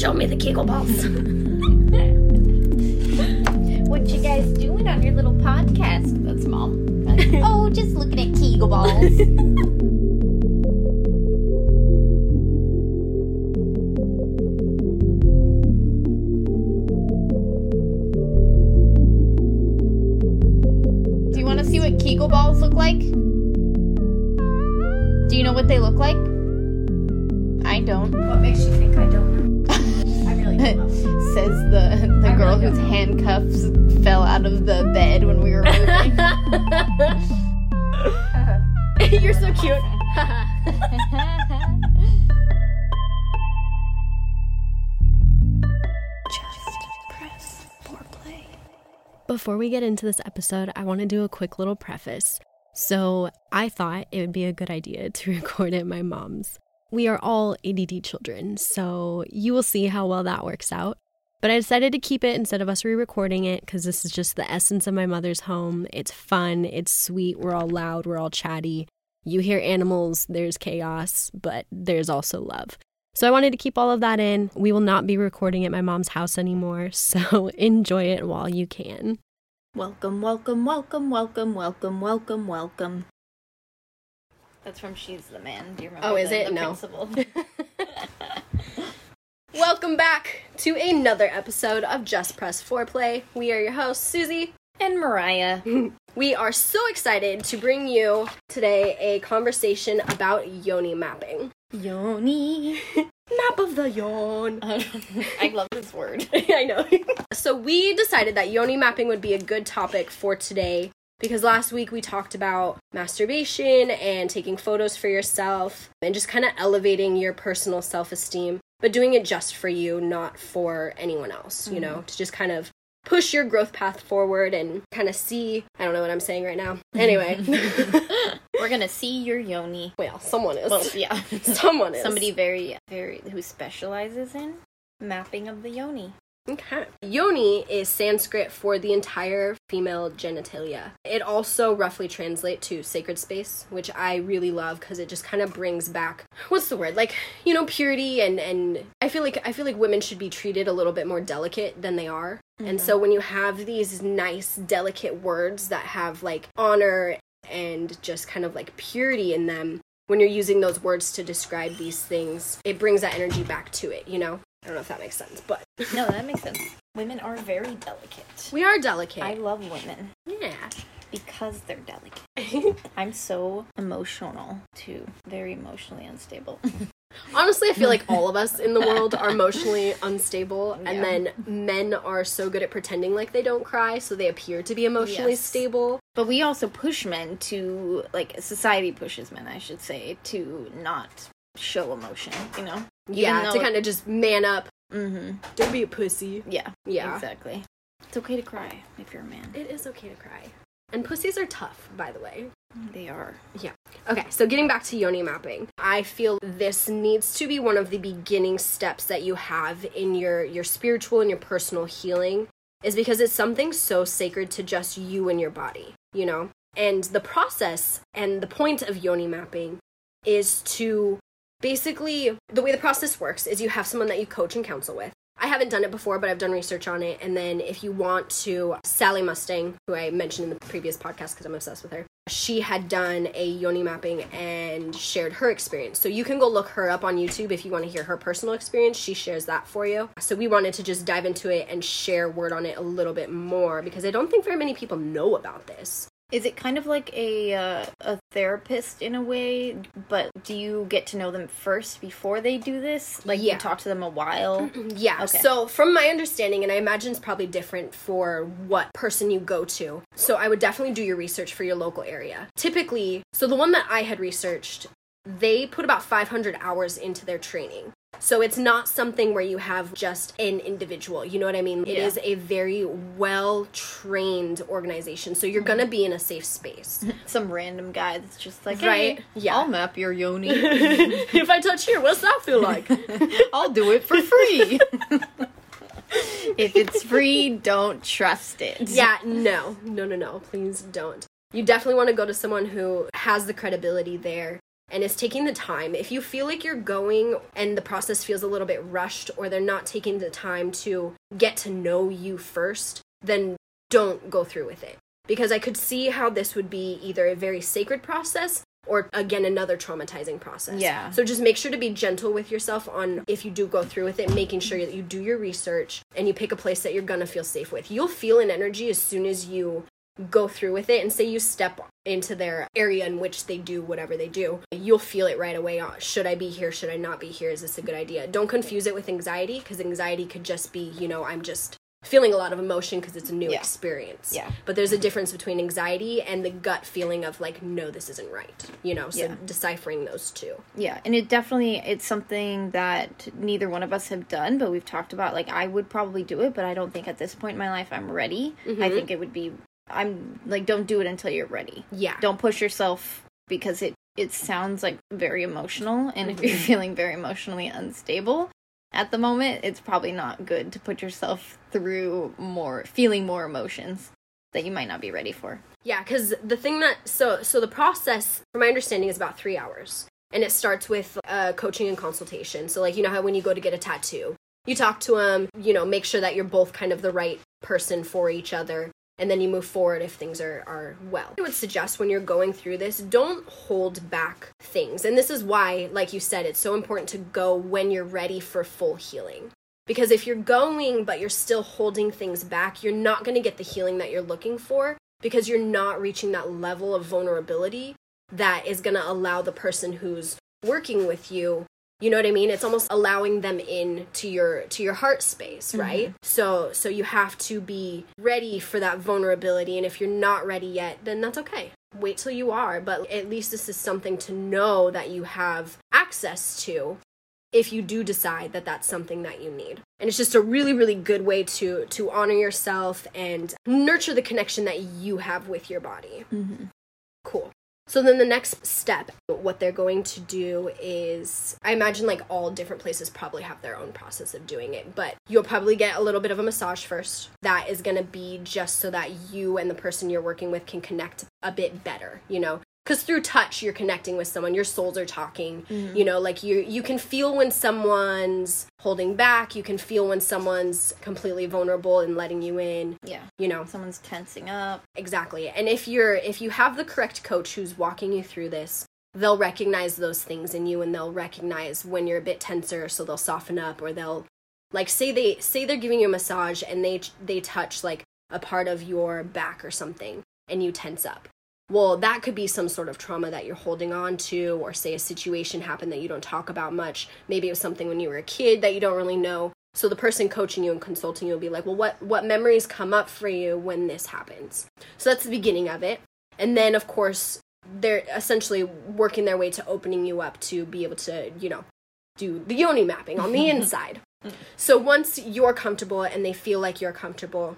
Show me the Kegel balls. What you guys doing on your little podcast? That's mom. oh, just looking at Kegel balls. Do you want to see what Kegel balls look like? Do you know what they look like? I don't. what makes you think I Says the the I girl really whose don't. handcuffs fell out of the bed when we were moving. You're so cute. Just press more. Before we get into this episode, I want to do a quick little preface. So, I thought it would be a good idea to record at my mom's. We are all ADD children, so you will see how well that works out. But I decided to keep it instead of us re recording it because this is just the essence of my mother's home. It's fun, it's sweet, we're all loud, we're all chatty. You hear animals, there's chaos, but there's also love. So I wanted to keep all of that in. We will not be recording at my mom's house anymore, so enjoy it while you can. welcome, welcome, welcome, welcome, welcome, welcome, welcome. That's from She's the Man. Do you remember? Oh, is the- it? the No. principal? Welcome back to another episode of Just Press Foreplay. We are your hosts, Susie. and Mariah. We are so excited to bring you today a conversation about yoni mapping. Yoni. Map of the yawn. I love this word. I know. so we decided that yoni mapping would be a good topic for today because last week we talked about masturbation and taking photos for yourself and just kind of elevating your personal self-esteem, but doing it just for you, not for anyone else, you know, mm-hmm. to just kind of push your growth path forward and kind of see, I don't know what I'm saying right now. Anyway, We're gonna see your yoni. well, someone is. Well, yeah. Someone is. Somebody very, very who specializes in mapping of the yoni. Okay. Yoni is Sanskrit for the entire female genitalia. It also roughly translates to sacred space, which I really love because it just kind of brings back what's the word? Like, you know, purity and and I feel like I feel like women should be treated a little bit more delicate than they are. And mm-hmm. so when you have these nice delicate words that have like honor and just kind of like purity in them, when you're using those words to describe these things, it brings that energy back to it, you know? I don't know if that makes sense, but No, that makes sense. Women are very delicate. we are delicate. I love women yeah. because they're delicate. I'm so emotional too. Very emotionally unstable. Honestly, I feel like all of us in the world are emotionally unstable, and then men are so good at pretending like they don't cry, so they appear to be emotionally Yes. stable. But we also push men to like society pushes men, I should say, to not show emotion, you know? Yeah, to kind of just man up. Mm-hmm. Don't be a pussy. Yeah. Yeah. Exactly. It's okay to cry if you're a man. It is okay to cry. And pussies are tough, by the way. They are. Yeah. Okay, so getting back to yoni mapping, I feel this needs to be one of the beginning steps that you have in your your spiritual and your personal healing is because it's something so sacred to just you and your body, you know? And the process and the point of yoni mapping is to basically the way the process works is you have someone that you coach and counsel with. I haven't done it before, but I've done research on it. And then if you want to, Sally Mustang, who I mentioned in the previous podcast because I'm obsessed with her, she had done a yoni mapping and shared her experience. So you can go look her up on YouTube if you want to hear her personal experience. She shares that for you. So we wanted to just dive into it and share word on it a little bit more because I don't think very many people know about this. Is it kind of like a uh, a therapist in a way, but do you get to know them first before they do this? Like Yeah. you talk to them a while? Yeah. Okay. So, from my understanding, and I imagine it's probably different for what person you go to. So, I would definitely do your research for your local area. Typically, so the one that I had researched, they put about 500 hours into their training. So, it's not something where you have just an individual. You know what I mean? It Yeah. is a very well trained organization. So, you're going to be in a safe space. Some random guy that's just like, Right. hey, Yeah. I'll map your yoni. if I touch here, what's that feel like? I'll do it for free. if it's free, don't trust it. Yeah, no, no, no, no. Please don't. You definitely want to go to someone who has the credibility there and is taking the time. If you feel like you're going and the process feels a little bit rushed or they're not taking the time to get to know you first, then don't go through with it. Because I could see how this would be either a very sacred process or again another traumatizing process. Yeah. So just make sure to be gentle with yourself on if you do go through with it, making sure that you do your research and you pick a place that you're gonna feel safe with. You'll feel an energy as soon as you go through with it and say you step into their area in which they do whatever they do you'll feel it right away uh, should i be here should i not be here is this a good idea don't confuse it with anxiety because anxiety could just be you know i'm just feeling a lot of emotion because it's a new Yeah. experience Yeah. but there's a difference between anxiety and the gut feeling of like no this isn't right you know so Yeah. deciphering those two Yeah, and it definitely it's something that neither one of us have done, but we've talked about like I would probably do it, but I don't think at this point in my life I'm ready. I mm-hmm. think it would be I'm like don't do it until you're ready. yeah Don't push yourself because it it sounds like very emotional and if you're feeling very emotionally unstable at the moment, it's probably not good to put yourself through more feeling more emotions that you might not be ready for. Yeah, because the thing that so so the process, from my understanding, is about three hours, and it starts with uh, coaching and consultation. So like you know how when you go to get a tattoo, you talk to them, you know, make sure that you're both kind of the right person for each other, and then you move forward if things are are well. I would suggest when you're going through this, don't hold back things, and this is why, like you said, it's so important to go when you're ready for full healing. Because if you're going but you're still holding things back, you're not going to get the healing that you're looking for because you're not reaching that level of vulnerability that is going to allow the person who's working with you you know what i mean? It's almost allowing them in to your to your heart space right? So so you have to be ready for that vulnerability and if you're not ready yet then that's okay. Wait till you are but at least this is something to know that you have access to if you do decide that that's something that you need. And it's just a really really good way to to honor yourself and nurture the connection that you have with your body. Mm-hmm. cool so then the next step what they're going to do is i imagine like all different places probably have their own process of doing it but you'll probably get a little bit of a massage first. That is going to be just so that you and the person you're working with can connect a bit better you know because through touch you're connecting with someone your souls are talking mm-hmm. you know like you you can feel when someone's holding back you can feel when someone's completely vulnerable and letting you in Yeah. you know Someone's tensing up. exactly and if you're if you have the correct coach who's walking you through this they'll recognize those things in you and they'll recognize when you're a bit tenser so they'll soften up or they'll like say they say they're giving you a massage and they they touch like a part of your back or something and you tense up well that could be some sort of trauma that you're holding on to or say a situation happened that you don't talk about much. Maybe it was something when you were a kid that you don't really know. So the person coaching you and consulting you will be like well what what memories come up for you when this happens? So that's the beginning of it. And then of course they're essentially working their way to opening you up to be able to you know do the yoni mapping on the inside. So once you're comfortable and they feel like you're comfortable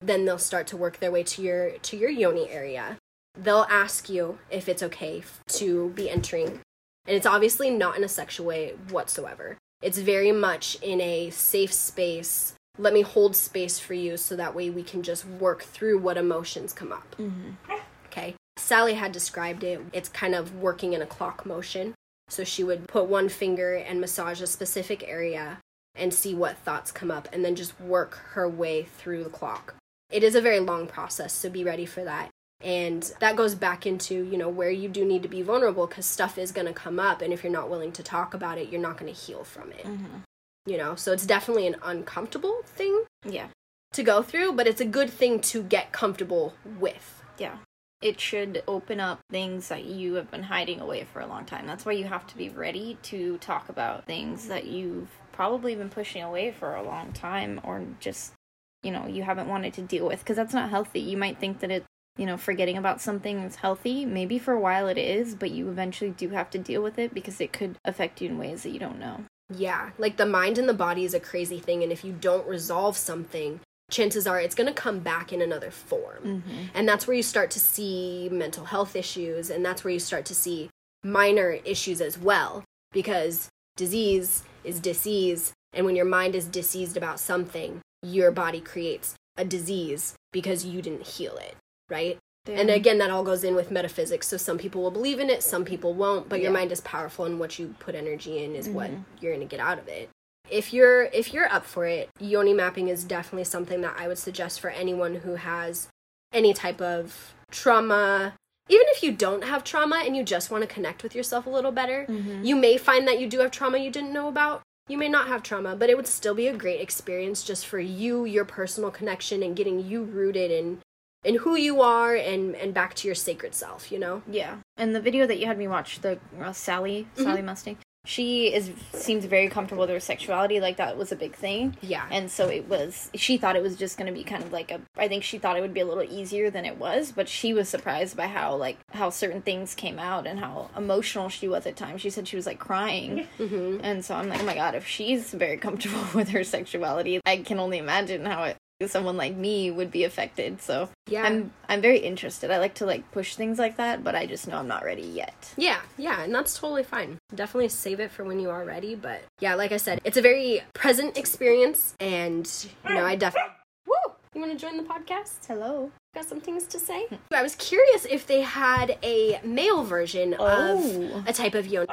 then they'll start to work their way to your to your yoni area they'll ask you if it's okay to be entering. And it's obviously not in a sexual way whatsoever. It's very much in a safe space. Let me hold space for you so that way we can just work through what emotions come up. Mm-hmm. Okay. Sally had described it. It's kind of working in a clock motion. So she would put one finger and massage a specific area and see what thoughts come up and then just work her way through the clock. It is a very long process so be ready for that and that goes back into you know where you do need to be vulnerable because stuff is going to come up and if you're not willing to talk about it you're not going to heal from it mm-hmm. you know so it's definitely an uncomfortable thing Yeah. to go through but it's a good thing to get comfortable with Yeah. It should open up things that you have been hiding away for a long time. That's why you have to be ready to talk about things that you've probably been pushing away for a long time or just, you know, you haven't wanted to deal with because that's not healthy. You might think that it, you know, forgetting about something is healthy. Maybe for a while it is, but you eventually do have to deal with it because it could affect you in ways that you don't know. yeah like the mind and the body is a crazy thing and if you don't resolve something chances are it's going to come back in another form mm-hmm. and that's where you start to see mental health issues and that's where you start to see minor issues as well because disease is disease and when your mind is diseased about something your body creates a disease because you didn't heal it right And again, that all goes in with metaphysics. So some people will believe in it, some people won't. But your mind is powerful, and what you put energy in is what mm-hmm. you're going to get out of it. If you're if you're up for it, yoni mapping is definitely something that I would suggest for anyone who has any type of trauma. Even if you don't have trauma and you just want to connect with yourself a little better, mm-hmm. you may find that you do have trauma you didn't know about. You may not have trauma, but it would still be a great experience just for you, your personal connection, and getting you rooted in in who you are and and back to your sacred self. You know. Yeah, and the video that you had me watch, the uh, Sally Sally Mustang, she is seems very comfortable with her sexuality. Like that was a big thing. Yeah. and so it was. She thought it was just going to be kind of like a. I think she thought it would be a little easier than it was, but she was surprised by how like how certain things came out and how emotional she was at times. She said she was like crying, Mm-hmm. and so I'm like, oh my god, if she's very comfortable with her sexuality, I can only imagine how it. Someone like me would be affected. So Yeah. I'm I'm very interested. I like to like push things like that, but I just know I'm not ready yet. Yeah, yeah, and that's totally fine. Definitely save it for when you are ready. But yeah, like I said, it's a very present experience, and you know, I definitely. Woo! You want to join the podcast? Hello. Got some things to say. I was curious if they had a male version Oh. of a type of yoni.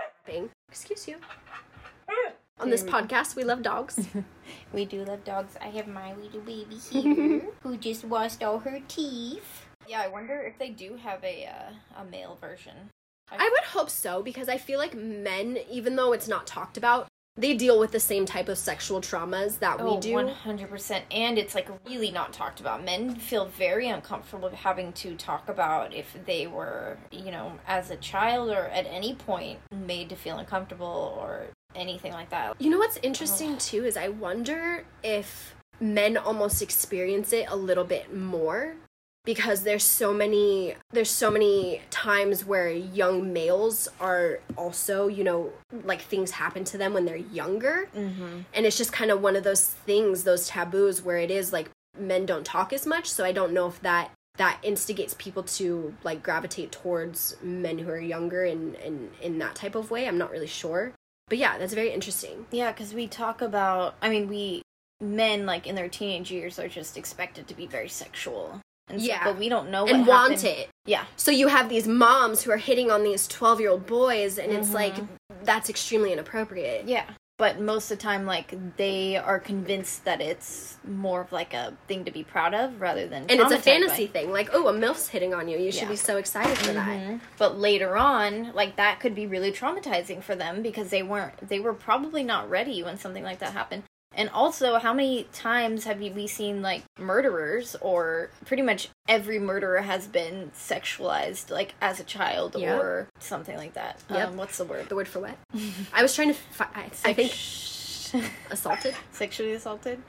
Excuse you. On this podcast, we love dogs. We do love dogs. I have my little baby here who just washed all her teeth. Yeah, I wonder if they do have a uh, a male version. I would hope so because I feel like men, even though it's not talked about, they deal with the same type of sexual traumas that we Oh, do. 100%. And it's like really not talked about. Men feel very uncomfortable having to talk about if they were, you know, as a child or at any point made to feel uncomfortable or anything like that. You know what's interesting too is I wonder if men almost experience it a little bit more because there's so many there's so many times where young males are also, you know, like things happen to them when they're younger. Mm-hmm. And it's just kind of one of those things, those taboos where it is like men don't talk as much, so I don't know if that that instigates people to like gravitate towards men who are younger and and in that type of way. I'm not really sure. But yeah, that's very interesting. Yeah, because we talk about, I mean, we men like in their teenage years are just expected to be very sexual. And stuff, Yeah. but we don't know what and want happened- it. Yeah, So you have these moms who are hitting on these 12 year old boys, and it's Mhm. like, that's extremely inappropriate. yeah. But most of the time, like they are convinced that it's more of like a thing to be proud of rather than And it's a traumatized by. fantasy thing. Like, oh, a MILF's hitting on you. You should Yeah. be so excited for that. Mhm. But later on, like that could be really traumatizing for them because they weren't they were probably not ready when something like that happened. And also, how many times have you we seen like murderers or pretty much every murderer has been sexualized like as a child Yep. or something like that. Yep. Um, what's the word? The word for what? I was trying to. Fi- I, I think assaulted. sexually assaulted.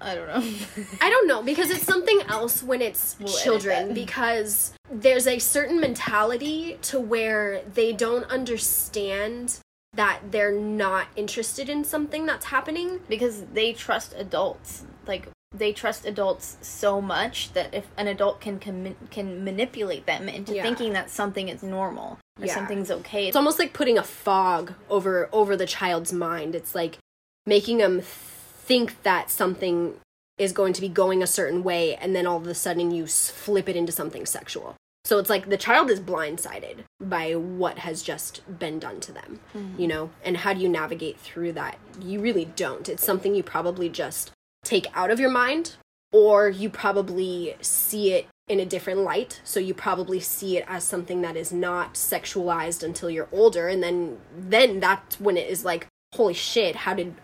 I don't know. I don't know because it's something else when it's We'll children because there's a certain mentality to where they don't understand that they're not interested in something that's happening. because they trust adults like they trust adults so much that if an adult can can, can manipulate them into Yeah. thinking that something is normal or Yeah. something's okay It's almost like putting a fog over over the child's mind. It's like making them think that something is going to be going a certain way and then all of a sudden you flip it into something sexual. So it's like the child is blindsided by what has just been done to them, mm-hmm. you know? And how do you navigate through that? You really don't. It's something you probably just take out of your mind or you probably see it in a different light so you probably see it as something that is not sexualized until you're older and then then that's when it is like holy shit how did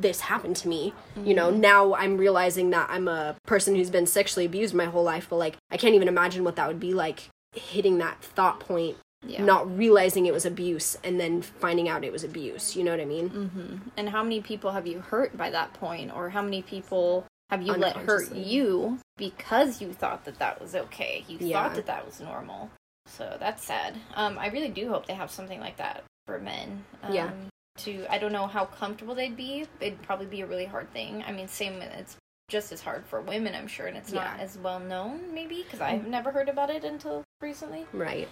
this happened to me. You know now i'm realizing that i'm a person who's been sexually abused my whole life but like i can't even imagine what that would be like hitting that thought point Yeah. not realizing it was abuse and then finding out it was abuse. You know what i mean? And how many people have you hurt by that point? Or how many people have you let hurt you because you thought that that was okay? You Yeah. thought that that was normal. So that's sad. Um i really do hope they have something like that for men. Um, Yeah. To i don't know how comfortable they'd be. It'd probably be a really hard thing. I mean same it's just as hard for women i'm sure and it's not as well known maybe because i've mm. never heard about it until recently. Right.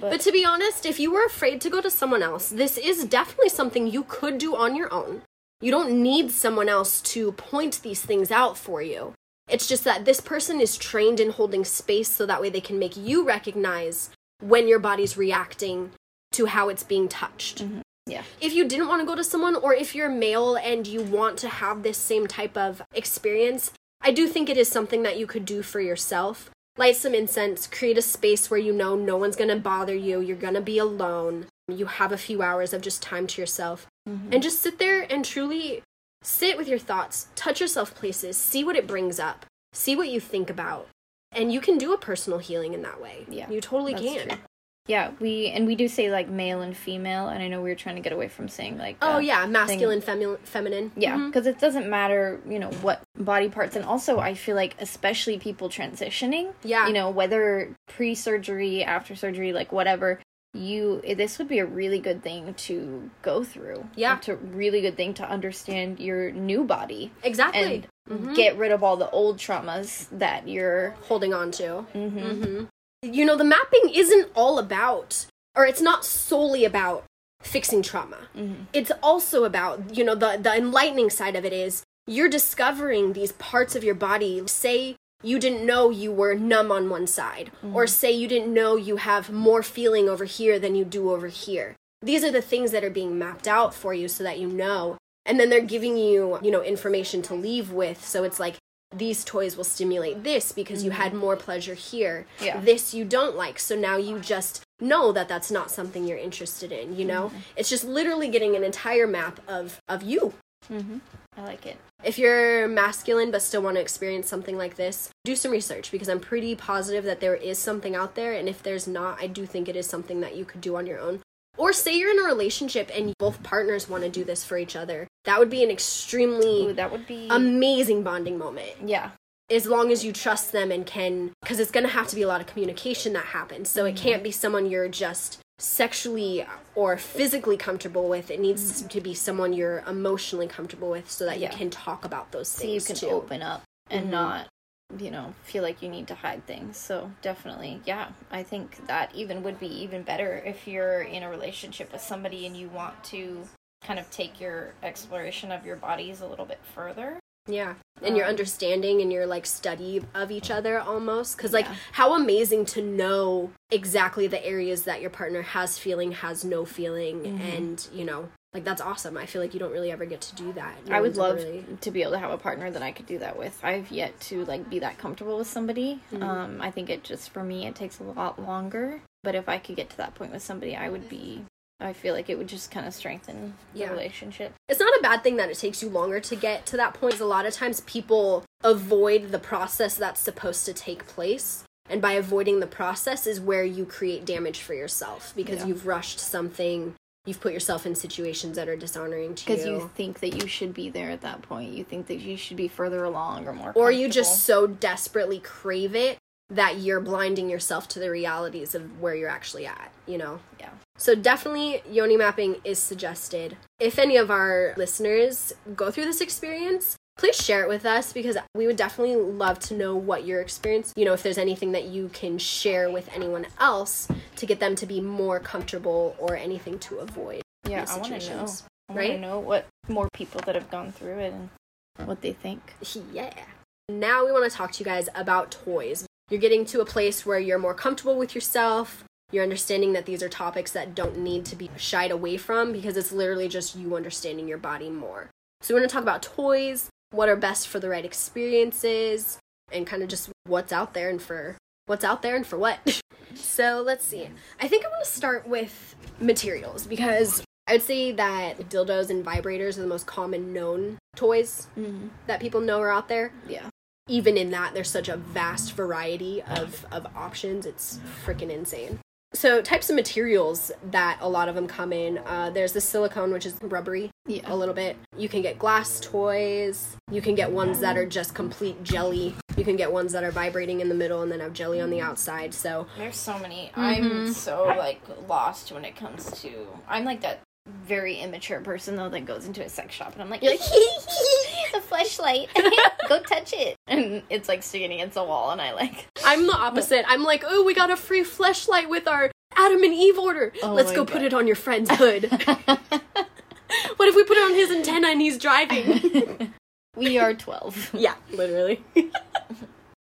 But, But to be honest, if you were afraid to go to someone else, this is definitely something you could do on your own. You don't need someone else to point these things out for you. It's just that this person is trained in holding space so that way they can make you recognize when your body's reacting to how it's being touched. Mm-hmm. Yeah. If you didn't want to go to someone, or if you're male and you want to have this same type of experience, I do think it is something that you could do for yourself. Light some incense, create a space where you know no one's going to bother you, you're going to be alone, you have a few hours of just time to yourself, mm-hmm. and just sit there and truly sit with your thoughts, touch yourself places, see what it brings up, see what you think about. And you can do a personal healing in that way. Yeah, You totally can. true. Yeah, we and we do say like male and female, and I know we were trying to get away from saying like Oh uh, yeah, masculine, femi- feminine. Yeah, because it doesn't matter, you know, what body parts. And also, I feel like, especially people transitioning, Yeah. you know, whether pre surgery, after surgery, like whatever, you, this would be a really good thing to go through. Yeah. to really good thing to understand your new body exactly. and Mhm. get rid of all the old traumas that you're. holding on to. Mhm. You know, the mapping isn't all about, or it's not solely about fixing trauma. Mhm. It's also about, you know, the the enlightening side of it is you're discovering these parts of your body. Say you didn't know you were numb on one side, or say you didn't know you have more feeling over here than you do over here. These are the things that are being mapped out for you so that you know. And then they're giving you, you know, information to leave with. So it's like these toys will stimulate this because you had mm-hmm. more pleasure here. Yeah. This you don't like. So now you just know that that's not something you're interested in, you know? Mm-hmm. It's just literally getting an entire map of of you. Mm-hmm. I like it. If you're masculine but still want to experience something like this, do some research because I'm pretty positive that there is something out there. And if there's not, I do think it is something that you could do on your own. Or say you're in a relationship and both partners want to do this for each other. That would be an extremely Ooh, that would be. amazing bonding moment yeah. as long as you trust them and can because it's going to have to be a lot of communication that happens so it can't be someone you're just sexually or physically comfortable with it needs to be someone you're emotionally comfortable with so that Yeah. you can talk about those things. So you can too open up and Mhm. not you know feel like you need to hide things so definitely yeah i think that even would be even better if you're in a relationship with somebody and you want to kind of take your exploration of your bodies a little bit further yeah and your Um, understanding and your like study of each other almost because like Yeah. how amazing to know exactly the areas that your partner has feeling has no feeling Mm-hmm. and you know like that's awesome i feel like you don't really ever get to do that No i would love really- to be able to have a partner that i could do that with i've yet to like be that comfortable with somebody Mm-hmm. um i think it just for me it takes a lot longer but if i could get to that point with somebody i would be i feel like it would just kind of strengthen the Yeah. relationship it's not a bad thing that it takes you longer to get to that point. A lot of times people avoid the process that's supposed to take place. And by avoiding the process is where you create damage for yourself because Yeah. you've rushed something, you've put yourself in situations that are dishonoring to you. because you. think that you should be there at that point you think that you should be further along or more or you just so desperately crave it that you're blinding yourself to the realities of where you're actually at, you know? yeah So definitely yoni mapping is suggested. If any of our listeners go through this experience, please share it with us because we would definitely love to know what your experience, you know, if there's anything that you can share with anyone else to get them to be more comfortable or anything to avoid. yeah i want to know i want to right? know what more people that have gone through it and what they think Yeah. Now we want to talk to you guys about toys. You're getting to a place where you're more comfortable with yourself. You're understanding that these are topics that don't need to be shied away from because it's literally just you understanding your body more. So we want to talk about toys, what are best for the right experiences, and kind of just what's out there and for what's out there and for what. so let's see. I think I want to start with materials because I would say that dildos and vibrators are the most common known toys mm-hmm. that people know are out there. yeah Even in that, there's such a vast variety of, of options. It's freaking insane. So, types of materials that a lot of them come in uh, there's the silicone, which is rubbery yeah a little bit. You can get glass toys. You can get ones that are just complete jelly. You can get ones that are vibrating in the middle and then have jelly on the outside. So, There's so many. Mm-hmm. I'm so like lost when it comes to. I'm like that very immature person though that goes into a sex shop and I'm like, like, the flashlight, go touch it, and it's like sticking against the wall, and I like. I'm the opposite. I'm like, oh, we got a free flashlight with our Adam and Eve order. Oh Let's go God. put it on your friend's hood. what if we put it on his antenna and he's driving? We are 12. Yeah, literally.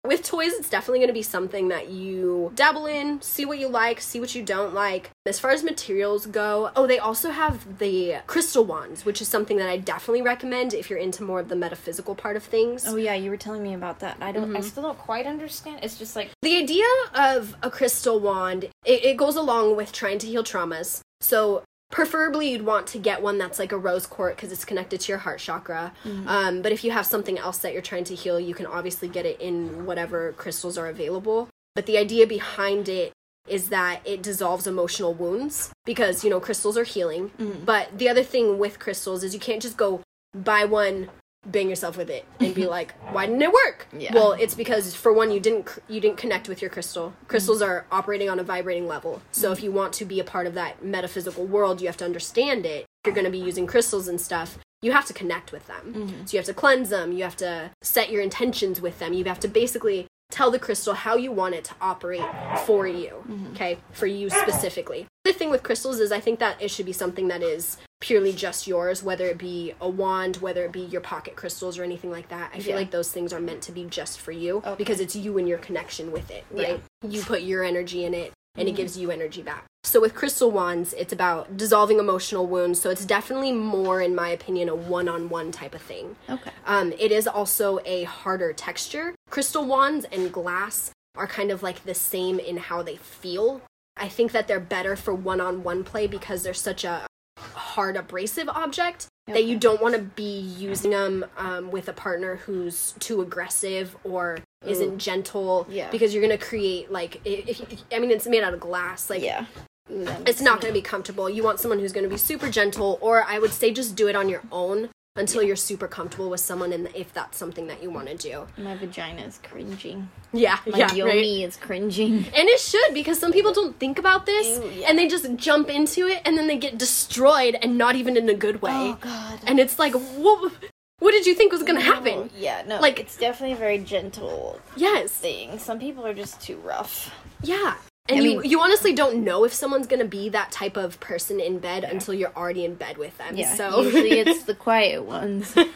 With toys, it's definitely going to be something that you dabble in, see what you like, see what you don't like. As far as materials go, oh, they also have the crystal wands, which is something that I definitely recommend if you're into more of the metaphysical part of things. Oh yeah, you were telling me about that. I don't I mm-hmm. still don't quite understand. It's just like The idea of a crystal wand, it, it goes along with trying to heal traumas. So preferably you'd want to get one that's like a rose quartz because it's connected to your heart chakra. Um, but if you have something else that you're trying to heal, you can obviously get it in whatever crystals are available. But the idea behind it is that it dissolves emotional wounds because you know crystals are healing. But the other thing with crystals is you can't just go buy one bang yourself with it and be like why didn't it work? Yeah. well it's because for one you didn't you didn't connect with your crystal. Crystals mm-hmm. are operating on a vibrating level. So if you want to be a part of that metaphysical world you have to understand it. If you're going to be using crystals and stuff you have to connect with them. Mm-hmm. So you have to cleanse them. You have to set your intentions with them. You have to basically tell the crystal how you want it to operate for you okay for you specifically the thing with crystals is i think that it should be something that is purely just yours whether it be a wand whether it be your pocket crystals or anything like that i feel Yeah. like those things are meant to be just for you Okay. because it's you and your connection with it Yeah. right you put your energy in it and it gives you energy back so with crystal wands it's about dissolving emotional wounds so it's definitely more in my opinion a one-on-one type of thing okay. um, it is also a harder texture. Crystal wands and glass are kind of like the same in how they feel. I think that they're better for one on one play because they're such a hard, abrasive object that you don't want to be using them um, with a partner who's too aggressive or isn't gentle Yeah. because you're going to create like if, if, i mean it's made out of glass like Yeah. it's not going to be comfortable. You want someone who's going to be super gentle, or I would say just do it on your own until you're super comfortable with someone, and if that's something that you want to do. My vagina is cringing. Yeah, My yeah, yoni is cringing. And it should because some people don't think about this, Ew, yeah. and they just jump into it, and then they get destroyed, and not even in a good way. Oh god. And it's like, what? What did you think was going to happen? Yeah, no. Like- Like it's definitely a very gentle Yes, thing. Some people are just too rough. yeah. And I you, mean- you honestly don't know if someone's gonna be that type of person in bed until you're already in bed with them. Yeah. So Usually it's the quiet ones.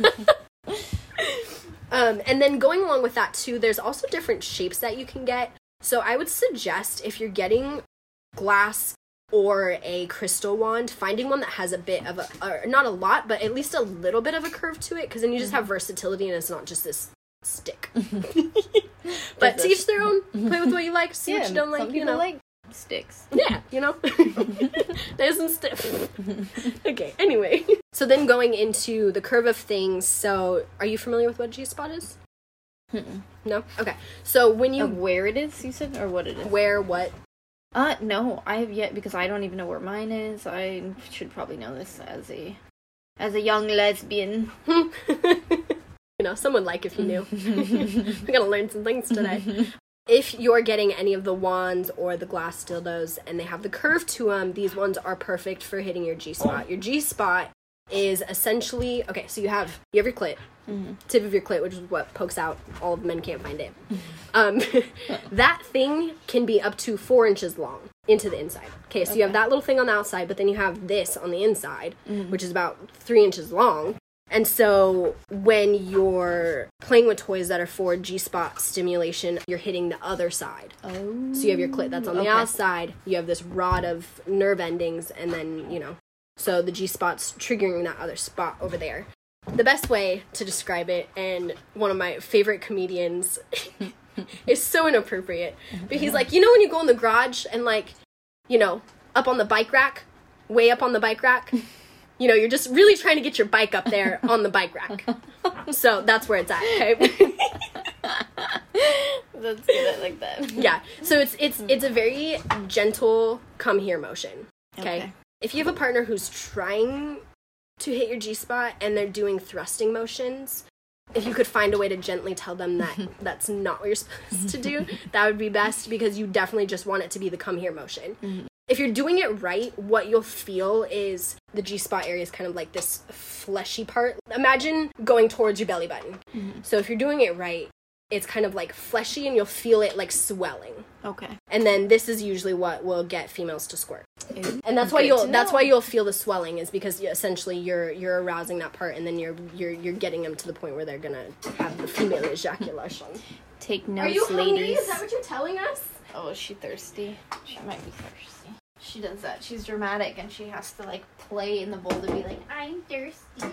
Um, and then going along with that too, there's also different shapes that you can get. So I would suggest if you're getting glass or a crystal wand, finding one that has a bit of a, not a lot, but at least a little bit of a curve to it, because then you just have versatility and it's not just this stick. but to each their own. Play with what you like. See what you don't like. Some You know. like sticks. Yeah, you know? nice and stiff. okay, anyway. So then going into the curve of things, so are you familiar with what G spot is? No? Okay. So when you Of where it is, you said, or what it is? wear what? Uh, no, I have yet because I don't even know where mine is. I should probably know this as a as a young lesbian. You know, someone like if you knew. We're gonna learn some things today. If you're getting any of the wands or the glass dildos and they have the curve to them, these ones are perfect for hitting your G spot. Your G spot is essentially okay. So you have you have your clit, mm-hmm. tip of your clit, which is what pokes out. All of men can't find it. Mm-hmm. Um, that thing can be up to four inches long into the inside. Okay, so you have that little thing on the outside, but then you have this on the inside, mm-hmm. which is about three inches long. And so when you're playing with toys that are for G spot stimulation, you're hitting the other side. Oh. So you have your clit that's on the oh, Okay. outside, you have this rod of nerve endings, and then, you know, so the G spot's triggering that other spot over there. The best way to describe it, and one of my favorite comedians is so inappropriate, but he's like, you know, when you go in the garage and, like, you know, up on the bike rack, way up on the bike rack, you know, you're just really trying to get your bike up there on the bike rack. So that's where it's at, okay? That's good. I like that. yeah so it's it's it's a very gentle come here motion okay? Okay. if you have a partner who's trying to hit your g spot and they're doing thrusting motions if you could find a way to gently tell them that that's not what you're supposed to do that would be best because you definitely just want it to be the come here motion mm-hmm. If you're doing it right what you'll feel is the g spot area is kind of like this fleshy part imagine going towards your belly button mm-hmm. so if you're doing it right it's kind of like fleshy and you'll feel it like swelling. Okay. And then this is usually what will get females to squirt. And that's why you'll that's why you'll feel the swelling is because essentially you're you're arousing that part and then you're you're you're getting them to the point where they're going to have the female ejaculation. Take notes, Are notes, you hungry? ladies. Is that what you're telling us? Oh, is she thirsty? She might be thirsty. She does that. She's dramatic and she has to like play in the bowl to be like, I'm thirsty.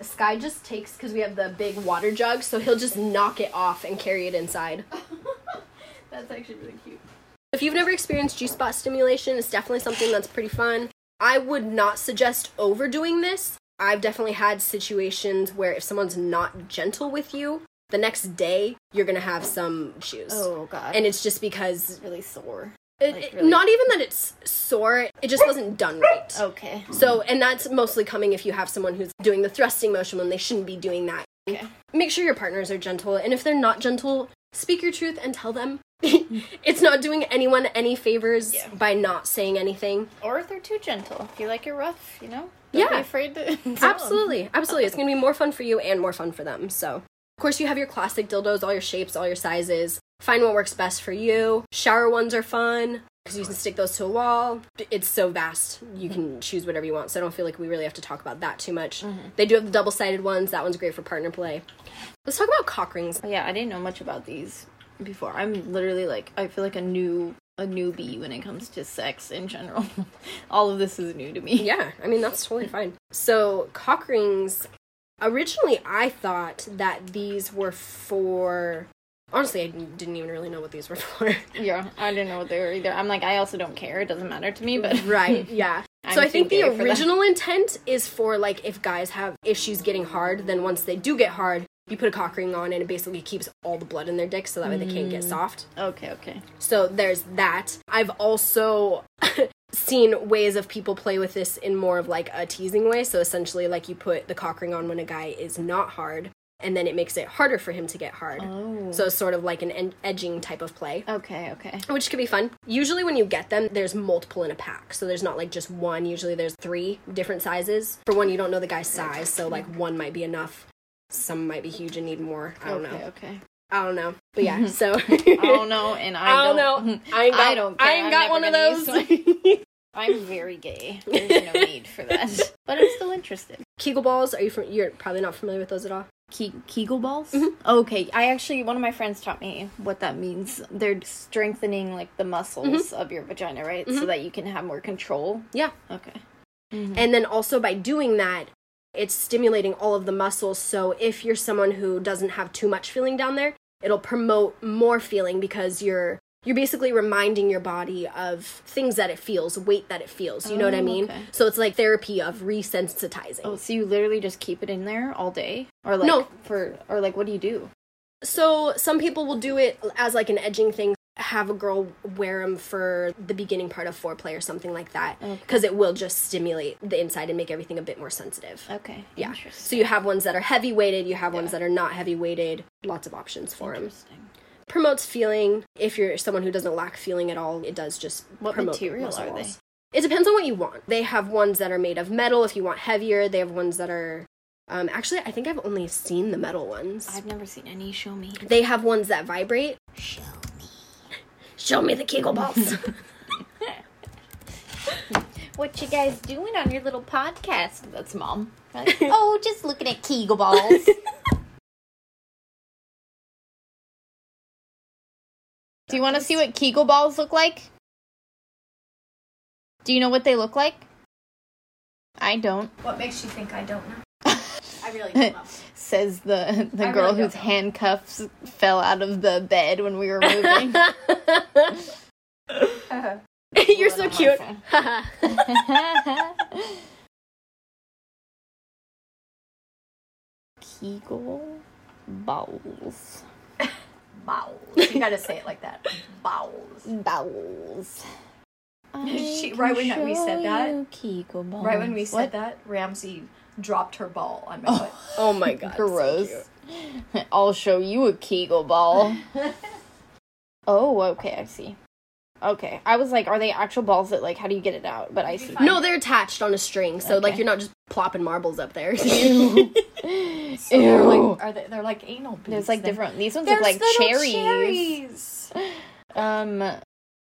Sky just takes because we have the big water jug, so he'll just knock it off and carry it inside. That's actually really cute. If you've never experienced G spot stimulation, it's definitely something that's pretty fun. I would not suggest overdoing this. I've definitely had situations where if someone's not gentle with you, the next day you're gonna have some issues. Oh god. And it's just because it's really sore. it, Like, it- really? not even that it's sore, it just wasn't done right. Okay. So, and that's mostly coming if you have someone who's doing the thrusting motion when they shouldn't be doing that. Okay. Make sure your partners are gentle, and if they're not gentle, speak your truth and tell them. it's not doing anyone any favors Yeah. by not saying anything. Or if they're too gentle. If you like it rough, you know? Don't Yeah. be afraid to. Absolutely, absolutely. It's gonna be more fun for you and more fun for them. So, of course, you have your classic dildos, all your shapes, all your sizes. Find what works best for you. Shower ones are fun because you can stick those to a wall. It's so vast, you can choose whatever you want. So I don't feel like we really have to talk about that too much. Mm-hmm. They do have the double sided ones. That one's great for partner play. Let's talk about cock rings. Yeah, I didn't know much about these before. I'm literally like I feel like a new a newbie when it comes to sex in general. All of this is new to me. Yeah, I mean that's totally fine. So cock rings. Originally, I thought that these were for. Honestly, I didn't even really know what these were for. Yeah, I didn't know what they were either. I'm like, I also don't care. It doesn't matter to me, but right, yeah. So I think the gay for that. original intent is for like if guys have issues getting hard, then once they do get hard, you put a cock ring on and it basically keeps all the blood in their dick so that way they can't Mm. get soft. Okay, okay. So there's that. I've also seen ways of people play with this in more of like a teasing way. So essentially, like you put the cock ring on when a guy is not hard, and then it makes it harder for him to get hard. Oh. So it's sort of like an en- edging type of play. Okay, okay. Which could be fun. Usually, when you get them, there's multiple in a pack. So there's not like just one. Usually, there's three different sizes. For one, you don't know the guy's size. So, like, one might be enough. Some might be huge and need more. I don't okay, know. okay. I don't know. But yeah, so. I don't know, and I, I don't know. I ain't got, I don't care. I ain't I'm got one of those. I'm very gay. There's no need for that. But I'm still interested. Kegel balls. Are you? From, you're probably not familiar with those at all. Ke- Kegel balls? Mm-hmm. Okay, I actually, one of my friends taught me what that means. They're strengthening, like, the muscles Mm-hmm. of your vagina, right? So that you can have more control. Yeah. Okay. And then also by doing that, it's stimulating all of the muscles. So if you're someone who doesn't have too much feeling down there, it'll promote more feeling because you're you're basically reminding your body of things that it feels, weight that it feels. You know what I Oh, mean? okay. So it's like therapy of resensitizing. Oh, so you literally just keep it in there all day? Or, like, No. for, or, like, what do you do? So some people will do it as like an edging thing. Have a girl wear them for the beginning part of foreplay or something like that, Okay. because it will just stimulate the inside and make everything a bit more sensitive. Okay. Yeah. So you have ones that are heavy weighted, you have ones that are not heavy weighted. Lots of options for them. Interesting. Promotes feeling. If you're someone who doesn't lack feeling at all, it does just What promote material are they? It depends on what you want. They have ones that are made of metal if you want heavier. They have ones that are. Um, actually, I think I've only seen the metal ones. I've never seen any. Show me. They have ones that vibrate. Show. Show me the Kegel balls. What you guys doing on your little podcast? That's mom. Like, oh, just looking at Kegel balls. Do you want to see what Kegel balls look like? Do you know what they look like? I don't. What makes you think I don't know? I really don't know. Says the the I girl really whose know. handcuffs fell out of the bed when we were moving. Uh-huh. You're so cute. Kegel balls. Bowels. You gotta say it like that. Bowels. Bowels. She- right when we said that-. Right when we said What? that, Ramsey dropped her ball on my foot. oh my god. so Gross. cute. I'll show you a Kegel ball. oh, okay, I see. Okay, I was like, are they actual balls that like? How do you get it out? But I see. No, they're attached on a string, so like you're not just plopping marbles up there. Ew. So they're Ew. like, are they? They're like anal beads. There's like then. different. These ones There's look like cherries. cherries. Um,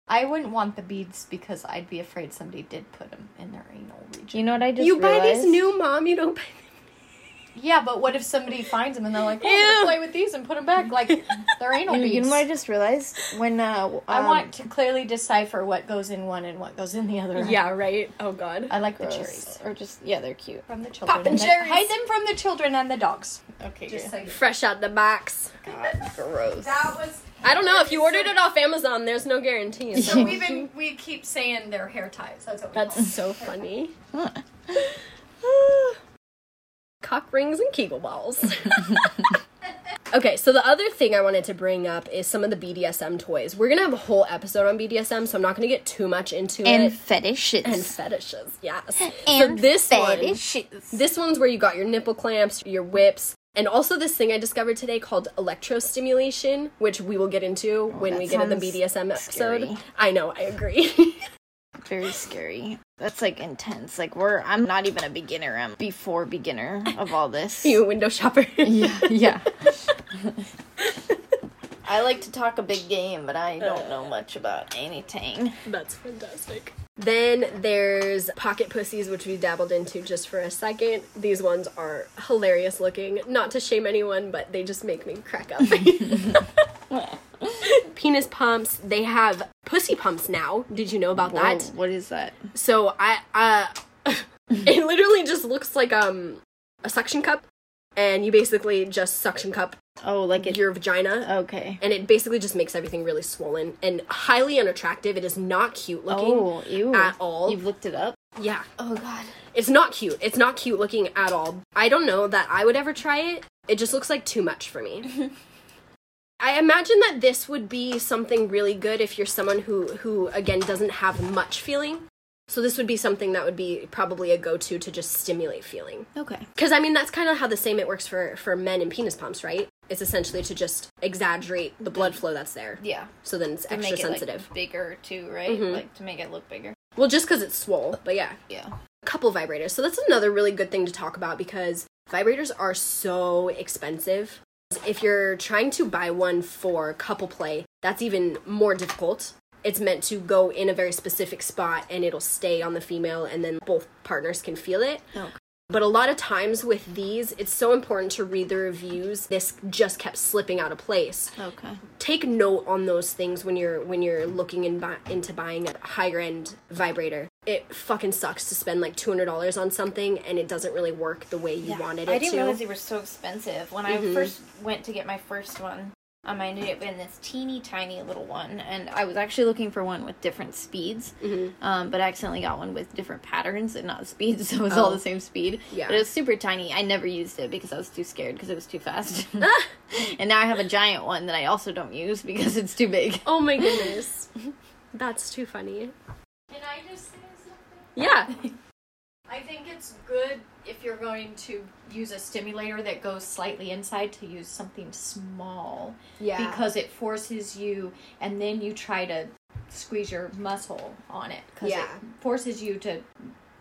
I wouldn't want the beads because I'd be afraid somebody did put them in their anal region. you know what I just you buy realized? these new, mom. You don't buy. Yeah, but what if somebody finds them and they're like, "Oh, I'm Ew. play with these and put them back like they're anal You, beads"? you know what I just realized when uh, I um, want to clearly decipher what goes in one and what goes in the other. Yeah, right. Oh God. I like the cherries or just yeah, they're cute. from the children. Poppin' and the- cherries. Hide them from the children and the dogs. Okay, Just so you. Fresh out the box. God, gross. That was. I don't know if you ordered it off Amazon. There's no guarantee. So we've been we keep saying they're hair ties. That's what we call them. That's so funny. Cock rings and Kegel balls. okay, so the other thing I wanted to bring up is some of the BDSM toys. We're gonna have a whole episode on BDSM, so I'm not gonna get too much into and it. And fetishes. And fetishes, yes. And so this one, fetishes. this one's where you got your nipple clamps, your whips, and also this thing I discovered today called electrostimulation, which we will get into oh, when we get to the BDSM episode. scary. I know, I agree. Very scary. That's like intense. Like we're I'm not even a beginner. I'm before beginner of all this. you a window shopper. yeah, yeah. I like to talk a big game, but I don't know much about anything. That's fantastic. Then there's pocket pussies, which we dabbled into just for a second. These ones are hilarious looking. Not to shame anyone, but they just make me crack up. Penis pumps. They have pussy pumps now. Did you know about that? What is that? So I, uh, it literally just looks like um a suction cup, and you basically just suction cup Oh, like it. your vagina. Okay. and it basically just makes everything really swollen and highly unattractive. It is not cute looking Oh, ew. at all. You've looked it up? yeah, Oh God. it's not cute. It's not cute looking at all. I don't know that I would ever try it. It just looks like too much for me. I imagine that this would be something really good if you're someone who who again doesn't have much feeling. So this would be something that would be probably a go-to to just stimulate feeling. Okay. Because I mean that's kind of how the same it works for for men and penis pumps, right? It's essentially to just exaggerate the blood flow that's there. Yeah. So then it's To extra make it sensitive. like bigger too, right? Mhm. Like to make it look bigger. Well, just because it's swole, but yeah. Yeah. A couple vibrators. So that's another really good thing to talk about because vibrators are so expensive. If you're trying to buy one for couple play, that's even more difficult. It's meant to go in a very specific spot and it'll stay on the female and then both partners can feel it. Okay. But a lot of times with these, it's so important to read the reviews. This just kept slipping out of place Okay. take note on those things when you're when you're looking in bu- into buying a higher end vibrator. It fucking sucks to spend like two hundred dollars on something and it doesn't really work the way you wanted it to. I didn't to. realize they were so expensive. When I Mhm. first went to get my first one, um, I ended up in this teeny tiny little one, and I was actually looking for one with different speeds, Mhm. um, but I accidentally got one with different patterns and not speeds, so it was all Oh. the same speed. Yeah. But it was super tiny. I never used it because I was too scared because it was too fast. and now I have a giant one that I also don't use because it's too big. oh my goodness, that's too funny. Can I just say something? Yeah, I think it's good if you're going to use a stimulator that goes slightly inside to use something small yeah, because it forces you and then you try to squeeze your muscle on it because Yeah. it forces you to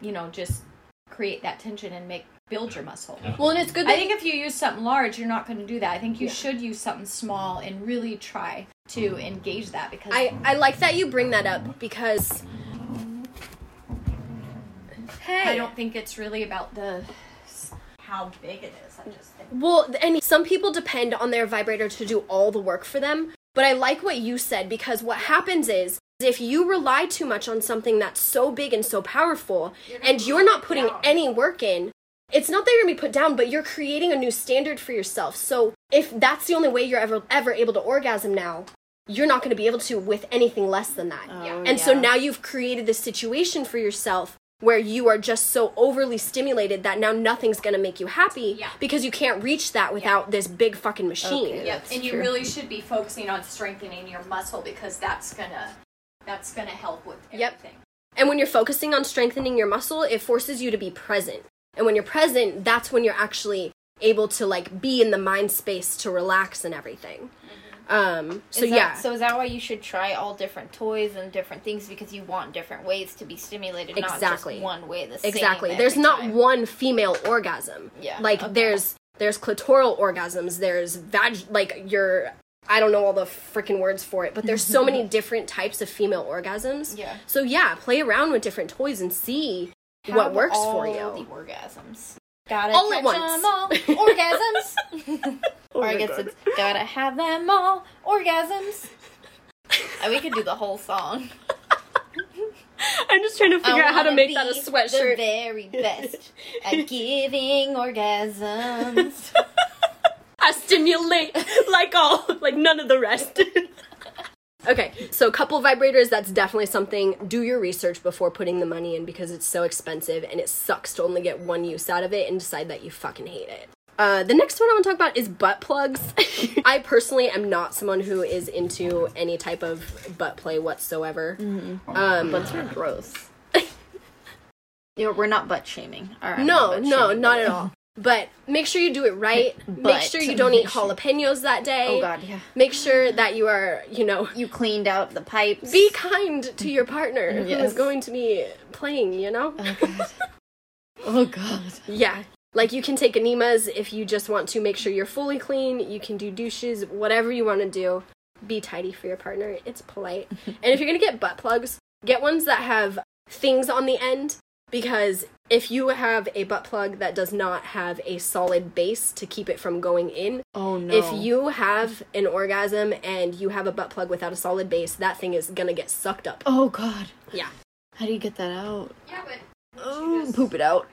you know just create that tension and make build your muscle well, and it's good. i think if you use something large you're not going to do that i think you Yeah. should use something small and really try to mm. engage that because I I like that you bring that up because. Hey, I don't think it's really about the how big it is i just think Well, and some people depend on their vibrator to do all the work for them. But I like what you said because what happens is if you rely too much on something that's so big and so powerful and you're not putting down. any work in, it's not that you're gonna be put down, but you're creating a new standard for yourself. So if that's the only way you're ever ever able to orgasm now, you're not gonna be able to with anything less than that. Oh, And so now you've created this situation for yourself where you are just so overly stimulated that now nothing's going to make you happy Yeah. because you can't reach that without this big fucking machine. Okay. Yep, That's and you true. really should be focusing on strengthening your muscle because that's gonna that's gonna help with everything. Yep. And when you're focusing on strengthening your muscle, it forces you to be present. And when you're present, that's when you're actually able to like be in the mind space to relax and everything. Mm-hmm. Um so that- yeah. So is that why you should try all different toys and different things because you want different ways to be stimulated, not Exactly. just one way the same. Exactly. There's not time. one female orgasm. Yeah, Like okay. there's there's clitoral orgasms, there's vag like your I don't know all the freaking words for it, but there's so many different types of female orgasms. Yeah. So yeah, play around with different toys and see what works for you. The orgasms. Gotta All at catch once. 'em all. Orgasms. Oh or I guess God. it's gotta have them all. Orgasms. Uh, we could do the whole song. I'm just trying to figure I out how to make that a sweatshirt. The very best at giving orgasms. I stimulate like all, like none of the rest. Okay, so couple vibrators, that's definitely something. Do your research before putting the money in because it's so expensive and it sucks to only get one use out of it and decide that you fucking hate it. Uh, the next one I want to talk about is butt plugs. I personally am not someone who is into any type of butt play whatsoever. Um, Butts are gross. you know, we're not butt shaming. All right. no, no, not at all. But make sure you do it right. make sure you don't eat jalapenos that day. Oh god, yeah. Make sure that you are, you know, You cleaned out the pipes. be kind to your partner who Yes. is going to be playing, you know? Oh god. oh god. Yeah. Like you can take enemas if you just want to make sure you're fully clean. You can do douches, whatever you want to do. Be tidy for your partner. It's polite. and if you're going to get butt plugs, get ones that have things on the end because if you have a butt plug that does not have a solid base to keep it from going in, Oh no. if you have an orgasm and you have a butt plug without a solid base, that thing is going to get sucked up. Oh god. Yeah. How do you get that out? Yeah, but Oh, poop it out.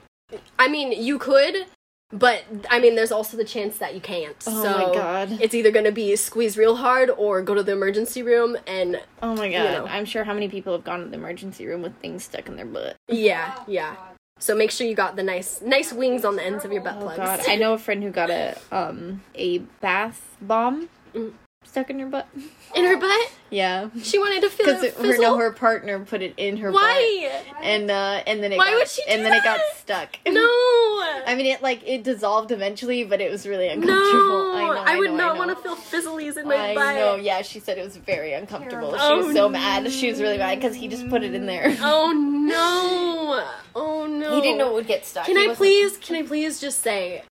I mean, you could, but I mean, there's also the chance that you can't. Oh so my God. It's either going to be squeeze real hard or go to the emergency room and Oh my god. know. I'm sure how many people have gone to the emergency room with things stuck in their butt. yeah, Oh, yeah. God. So make sure you got the nice nice wings on the ends of your butt plugs. Oh plugs. god. I know a friend who got a um a bath bomb Mm. Stuck in her butt. In her butt? Yeah. She wanted to feel Because it her no her partner put it in her Why? butt. And uh and then it Why got, would she do and then it got stuck. No. I mean, it like it dissolved eventually, but it was really uncomfortable. no. I know. I, would know, not I want to feel fizzlies in my I butt. know. Yeah, she said it was very uncomfortable. She Oh, was so mad. She was really mad because he just put it in there. Oh no. Oh no. He didn't know it would get stuck. Can He I please, can I please just say,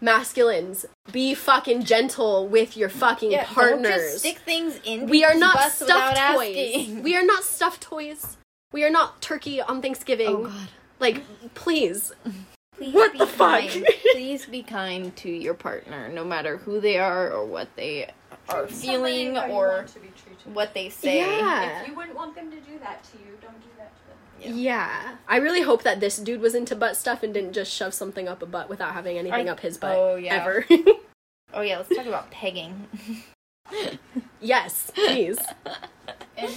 masculines, be fucking gentle with your fucking Yeah, partners. Don't just stick things in. we are not stuffed toys. asking. We are not stuffed toys. We are not turkey on Thanksgiving. Oh god. Like, please. Please What be the fuck? kind. Please be kind to your partner, no matter who they are or what they are Treat feeling somebody how you or to be what they say. Yeah. If you wouldn't want them to do that to you, don't do that to them. Yeah. I really hope that this dude was into butt stuff and didn't just shove something up a butt without having anything I- up his butt. oh, yeah. Ever. Oh yeah, let's talk about pegging. yes, please. And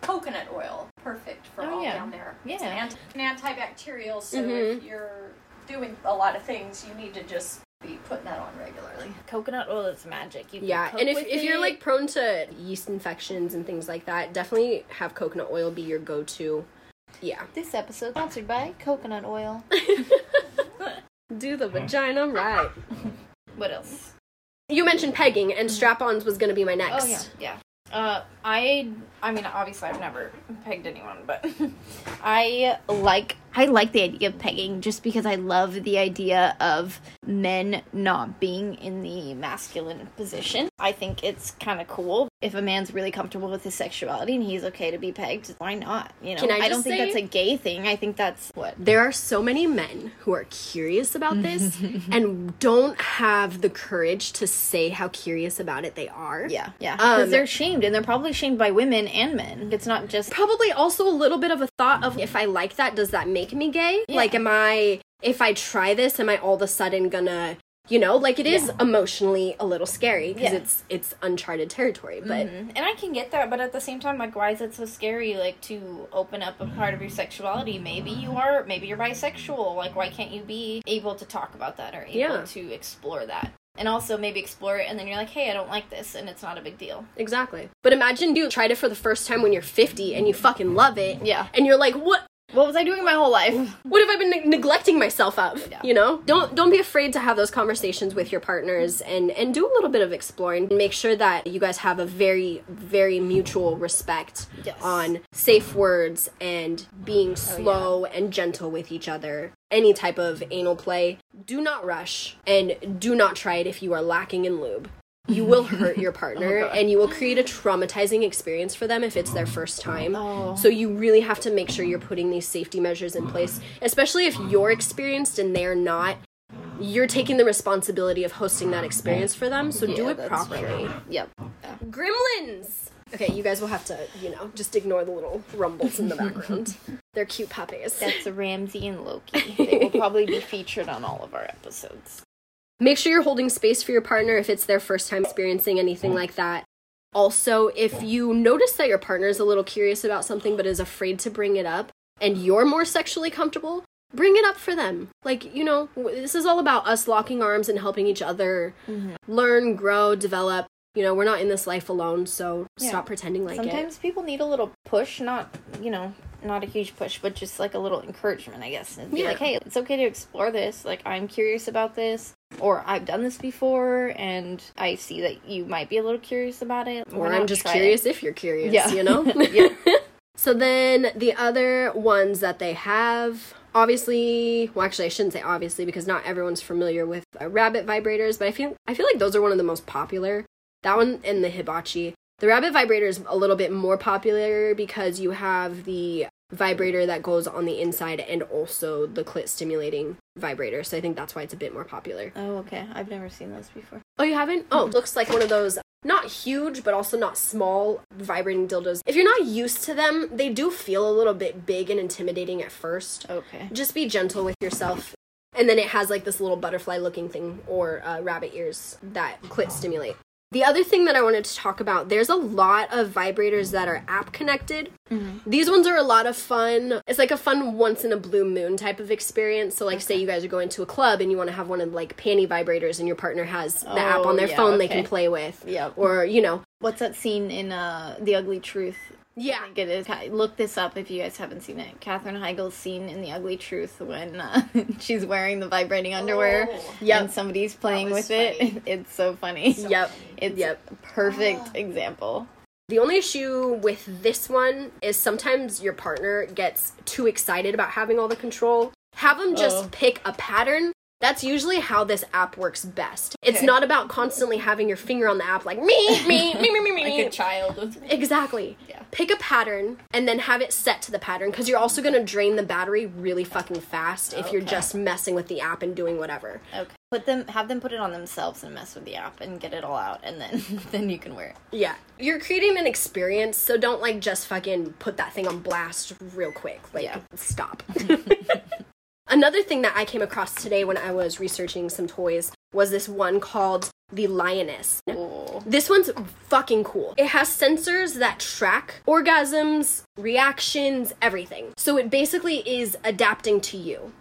coconut oil, perfect for Oh, all yeah. down there. It's Yeah. an, anti- an antibacterial, so Mhm. if you're doing a lot of things, you need to just be putting that on regularly. Coconut oil is magic. You can Yeah, cook and if, with if you're like prone to yeast infections and things like that, definitely have coconut oil be your go to. Yeah. this episode sponsored by coconut oil. Do the vagina right. What else? You mentioned pegging, and strap ons was going to be my next. Oh yeah, yeah. Uh, I, I mean, obviously, I've never pegged anyone, but I like, I like the idea of pegging just because I love the idea of men not being in the masculine position. I think it's kind of cool if a man's really comfortable with his sexuality and he's okay to be pegged. Why not? You know, Can I don't just think that's a gay thing. I think that's what. There are so many men who are curious about this and don't have the courage to say how curious about it they are. Yeah, yeah. Because Um, they're shamed, and they're probably shamed by women and men. It's not just Probably also a little bit of a thought of if I like that, does that make me gay? Yeah. Like, am I, if I try this, am I all of a sudden gonna, you know, like it is Yeah. emotionally a little scary because Yeah. it's it's uncharted territory. But Mhm. And I can get that, but at the same time, like, why is it so scary, like, to open up a part of your sexuality? Maybe you are, maybe you're bisexual. Like, why can't you be able to talk about that or able Yeah. to explore that? And also maybe explore it, and then you're like, hey, I don't like this, and it's not a big deal. exactly. But imagine you tried it for the first time when you're 50 and you fucking love it. Yeah. And you're like, what? What was I doing my whole life? what have I been ne- neglecting myself of? Yeah. You know, don't don't be afraid to have those conversations with your partners and and do a little bit of exploring. Make sure that you guys have a very very mutual respect Yes. on safe words and being oh, slow and gentle with each other. Any type of anal play, do not rush and do not try it if you are lacking in lube. You will hurt your partner oh, God. and you will create a traumatizing experience for them if it's their first time. Oh. So you really have to make sure you're putting these safety measures in place, especially if you're experienced and they're not. You're taking the responsibility of hosting that experience for them, so do it properly. true. Yep. Yeah. Gremlins! Okay, you guys will have to, you know, just ignore the little rumbles in the background. They're cute puppies. That's Ramsey and Loki. They will probably be featured on all of our episodes. Make sure you're holding space for your partner if it's their first time experiencing anything mm. like that. Also, if you notice that your partner is a little curious about something but is afraid to bring it up and you're more sexually comfortable, bring it up for them. Like, you know, this is all about us locking arms and helping each other mm-hmm. learn, grow, develop. You know, we're not in this life alone, so Yeah. stop pretending like it. Sometimes people need a little push, not you know, not a huge push, but just like a little encouragement, I guess. And be Yeah. like, hey, it's okay to explore this. Like, I'm curious about this, or I've done this before, and I see that you might be a little curious about it. Or I'm just curious it? if you're curious, Yeah. you know? Yeah. so then the other ones that they have, obviously, well actually I shouldn't say obviously because not everyone's familiar with uh, rabbit vibrators, but I feel I feel like those are one of the most popular. That one and the Hitachi. The rabbit vibrator is a little bit more popular because you have the vibrator that goes on the inside and also the clit stimulating vibrator. So I think that's why it's a bit more popular. Oh, okay. I've never seen those before. Oh, you haven't? Oh, looks like one of those not huge, but also not small vibrating dildos. If you're not used to them, they do feel a little bit big and intimidating at first. Okay. Just be gentle with yourself. And then it has like this little butterfly looking thing or uh, rabbit ears that clit stimulate. The other thing that I wanted to talk about, there's a lot of vibrators that are app connected. These ones are a lot of fun. It's like a fun once in a blue moon type of experience. So like say you guys are going to a club and you want to have one of like panty vibrators and your partner has the app Oh, on their yeah, phone they can play with. Yep. Or, you know, What's that scene in uh The Ugly Truth? Yeah. I think it is. Look this up if you guys haven't seen it. Katherine Heigl's scene in The Ugly Truth when uh, she's wearing the vibrating underwear Oh. Yep. and somebody's playing with it. It's so funny. Yep. It's Yep. a perfect example. The only issue with this one is sometimes your partner gets too excited about having all the control. Have them just Oh. pick a pattern. That's usually how this app works best. It's Okay. not about constantly having your finger on the app like me, me, me, me, me, me. Like a child with Exactly. Yeah. Pick a pattern and then have it set to the pattern because you're also going to drain the battery really fucking fast if you're Okay. just messing with the app and doing whatever. Okay. Put them have them put it on themselves and mess with the app and get it all out and then then you can wear it. Yeah. You're creating an experience, so don't like just fucking put that thing on blast real quick. Like, Yeah. stop. Another thing that I came across today when I was researching some toys was this one called the Lioness. Ooh. This one's fucking cool. It has sensors that track orgasms, reactions, everything. So it basically is adapting to you.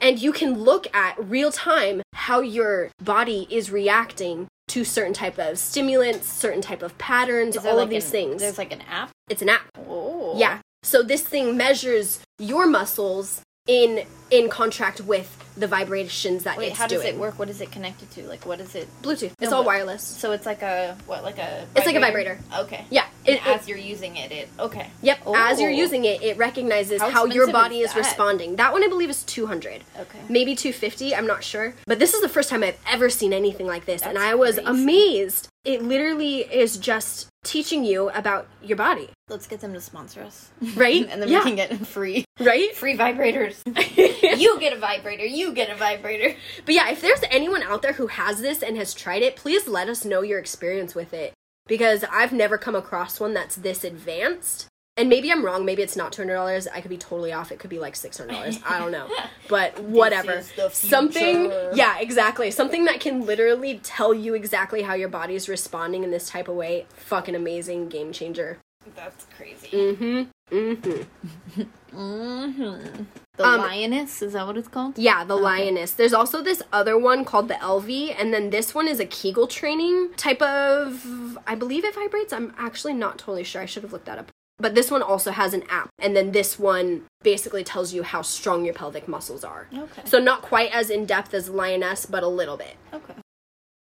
And you can look at real time how your body is reacting to certain type of stimulants, certain type of patterns, all like of these an- things. There's like an app. it's an app. Oh. Yeah. So this thing measures your muscles in in contract with the vibrations that Wait, it's how does doing. it work? What is it connected to? Like what is it? Bluetooth. It's No, all wireless. So it's like a what like a It's like a vibrator. Okay. Yeah. And It, it- as you're using it, it okay. Yep. As you're Oh. using it, it recognizes How how, your body is is, responding. That one I believe is 200. Okay. Maybe 250, I'm not sure. But this is the first time I've ever seen anything like this and I was crazy. amazed. It literally is just teaching you about your body, Let's get them to sponsor us. right? and then yeah. we can get free right? free vibrators. you get a vibrator. You get a vibrator. But yeah, if there's anyone out there who has this and has tried it, please let us know your experience with it because I've never come across one that's this advanced. And maybe I'm wrong. Maybe it's not two hundred dollars. I could be totally off. It could be like six hundred dollars. I don't know. But whatever. Something. Yeah, exactly. Something that can literally tell you exactly how your body is responding in this type of way. Fucking amazing game changer. That's crazy. Mm-hmm. Mm-hmm. Mm-hmm. The Um, lioness is that what it's called? Yeah, the lioness. There's also this other one called the Elvie, and then this one is a Kegel training type of. I believe it vibrates. I'm actually not totally sure. I should have looked that up. But this one also has an app. And then this one basically tells you how strong your pelvic muscles are. Okay. So not quite as in depth as Lioness, but a little bit. Okay.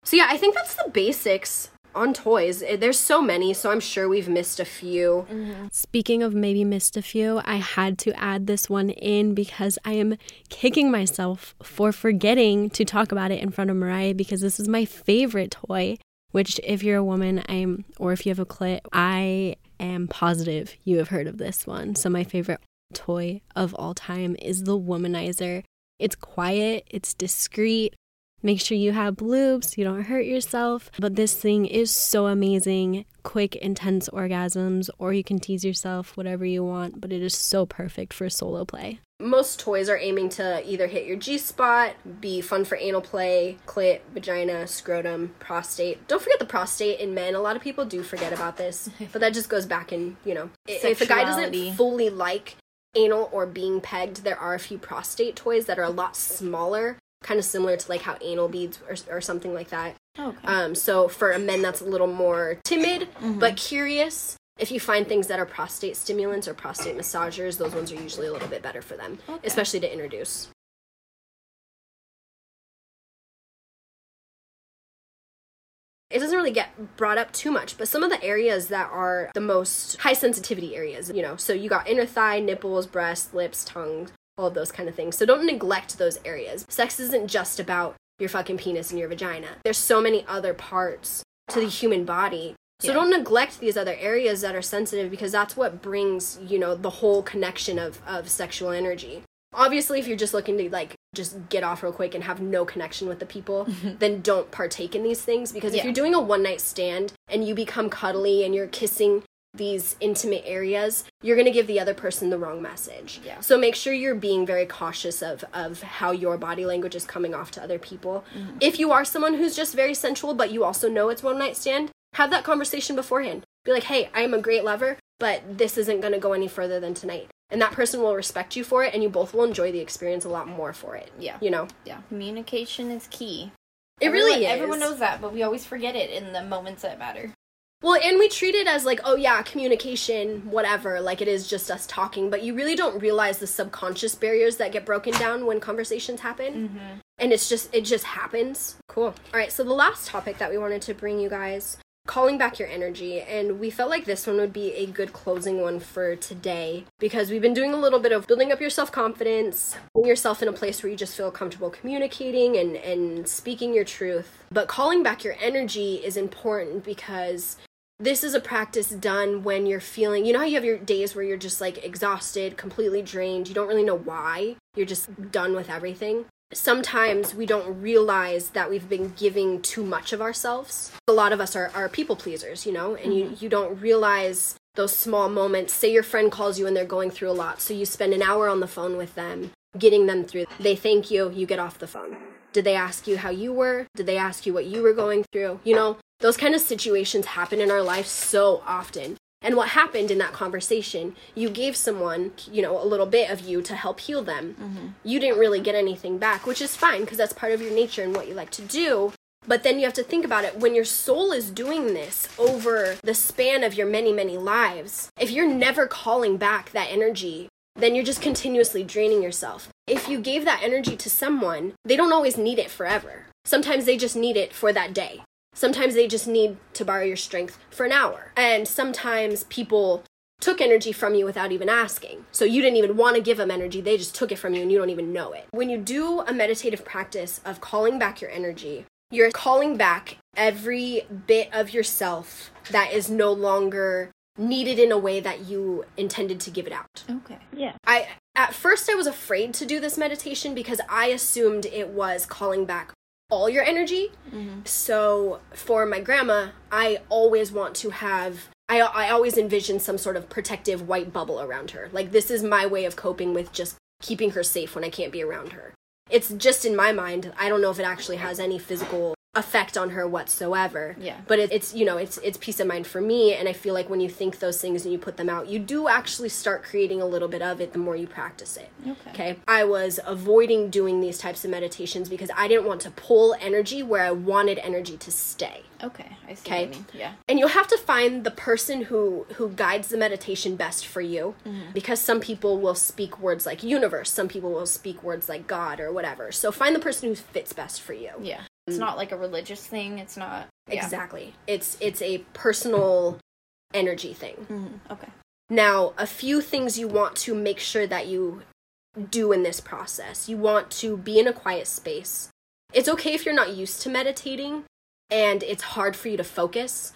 So yeah, I think that's the basics on toys. Eh, There's so many, so I'm sure we've missed a few. Speaking of maybe missed a few, I had to add this one in because I am kicking myself for forgetting to talk about it in front of Mariah because this is my favorite toy. Which, if you're a woman, I'm, or if you have a clit, I am positive you have heard of this one. So, my favorite toy of all time is the Womanizer. It's quiet, it's discreet. Make sure you have bloobs, you don't hurt yourself. But this thing is so amazing. Quick, intense orgasms, or you can tease yourself, whatever you want. But it is so perfect for solo play. Most toys are aiming to either hit your G spot, be fun for anal play, clit, vagina, scrotum, prostate. Don't forget the prostate in men. A lot of people do forget about this, but that just goes back in, you know, i- if a guy doesn't fully like anal or being pegged, there are a few prostate toys that are a lot smaller, kind of similar to like how anal beads or, or something like that. Okay. Um, so for a men that's a little more timid Mm-hmm. but curious, if you find things that are prostate stimulants or prostate massagers, those ones are usually a little bit better for them, Okay. especially to introduce. It doesn't really get brought up too much, but some of the areas that are the most high sensitivity areas, you know, so you got inner thigh, nipples, breasts, lips, tongue, all of those kind of things. So don't neglect those areas. Sex isn't just about your fucking penis and your vagina. There's so many other parts to the human body. So Yeah. don't neglect these other areas that are sensitive because that's what brings, you know, the whole connection of of sexual energy. Obviously, if you're just looking to like just get off real quick and have no connection with the people, mhm. then don't partake in these things because if you're doing a one night stand and you become cuddly and you're kissing these intimate areas, you're going to give the other person the wrong message. Yeah. So make sure you're being very cautious of of how your body language is coming off to other people. Mm-hmm. If you are someone who's just very sensual but you also know it's one night stand, have that conversation beforehand. Be like, "Hey, I am a great lover, but this isn't going to go any further than tonight." And that person will respect you for it and you both will enjoy the experience a lot more for it. Yeah. You know. yeah. Communication is key. It really is. Everyone knows that, but we always forget it in the moments that matter. Well, and we treat it as like, oh yeah, communication, whatever, like it is just us talking, but you really don't realize the subconscious barriers that get broken down when conversations happen. Mm-hmm. And it's just it just happens. Cool. All right, so the last topic that we wanted to bring you guys calling back your energy and we felt like this one would be a good closing one for today because we've been doing a little bit of building up your self-confidence putting yourself in a place where you just feel comfortable communicating and and speaking your truth but calling back your energy is important because this is a practice done when you're feeling you know how you have your days where you're just like exhausted completely drained you don't really know why you're just done with everything? Sometimes we don't realize that we've been giving too much of ourselves. A lot of us are, are people pleasers you know and you, mm-hmm. you don't realize those small moments. Say your friend calls you and they're going through a lot so you spend an hour on the phone with them getting them through. They thank you you get off the phone. Did they ask you how you were? Did they ask you what you were going through? You know those kind of situations happen in our life so often. And what happened in that conversation you gave someone you know a little bit of you to help heal them. Mm-hmm. You didn't really get anything back which is fine because that's part of your nature and what you like to do. But then you have to think about it. When your soul is doing this over the span of your many many lives if you're never calling back that energy then you're just continuously draining yourself. If you gave that energy to someone they don't always need it forever. Sometimes they just need it for that day Sometimes they just need to borrow your strength for an hour. And sometimes people took energy from you without even asking. So you didn't even want to give them energy, they just took it from you and you don't even know it. When you do a meditative practice of calling back your energy, you're calling back every bit of yourself that is no longer needed in a way that you intended to give it out. Okay. Yeah. I at first I was afraid to do this meditation because I assumed it was calling back all your energy. Mm-hmm. So for my grandma, I always want to have I I always envision some sort of protective white bubble around her. Like this is my way of coping with just keeping her safe when I can't be around her. It's just in my mind. I don't know if it actually has any physical effect on her whatsoever. Yeah. But it, it's you know it's it's peace of mind for me, and I feel like when you think those things and you put them out, you do actually start creating a little bit of it the more you practice it. Okay. Okay. I was avoiding doing these types of meditations because I didn't want to pull energy where I wanted energy to stay. Okay. I see Okay. what you mean. Yeah. And you'll have to find the person who who guides the meditation best for you mm-hmm. because some people will speak words like universe, some people will speak words like God or whatever. So find the person who fits best for you. Yeah. It's not like a religious thing. It's not. Yeah. Exactly. It's it's a personal energy thing. Mhm. Okay. Now, a few things you want to make sure that you do in this process. You want to be in a quiet space. It's okay if you're not used to meditating and it's hard for you to focus.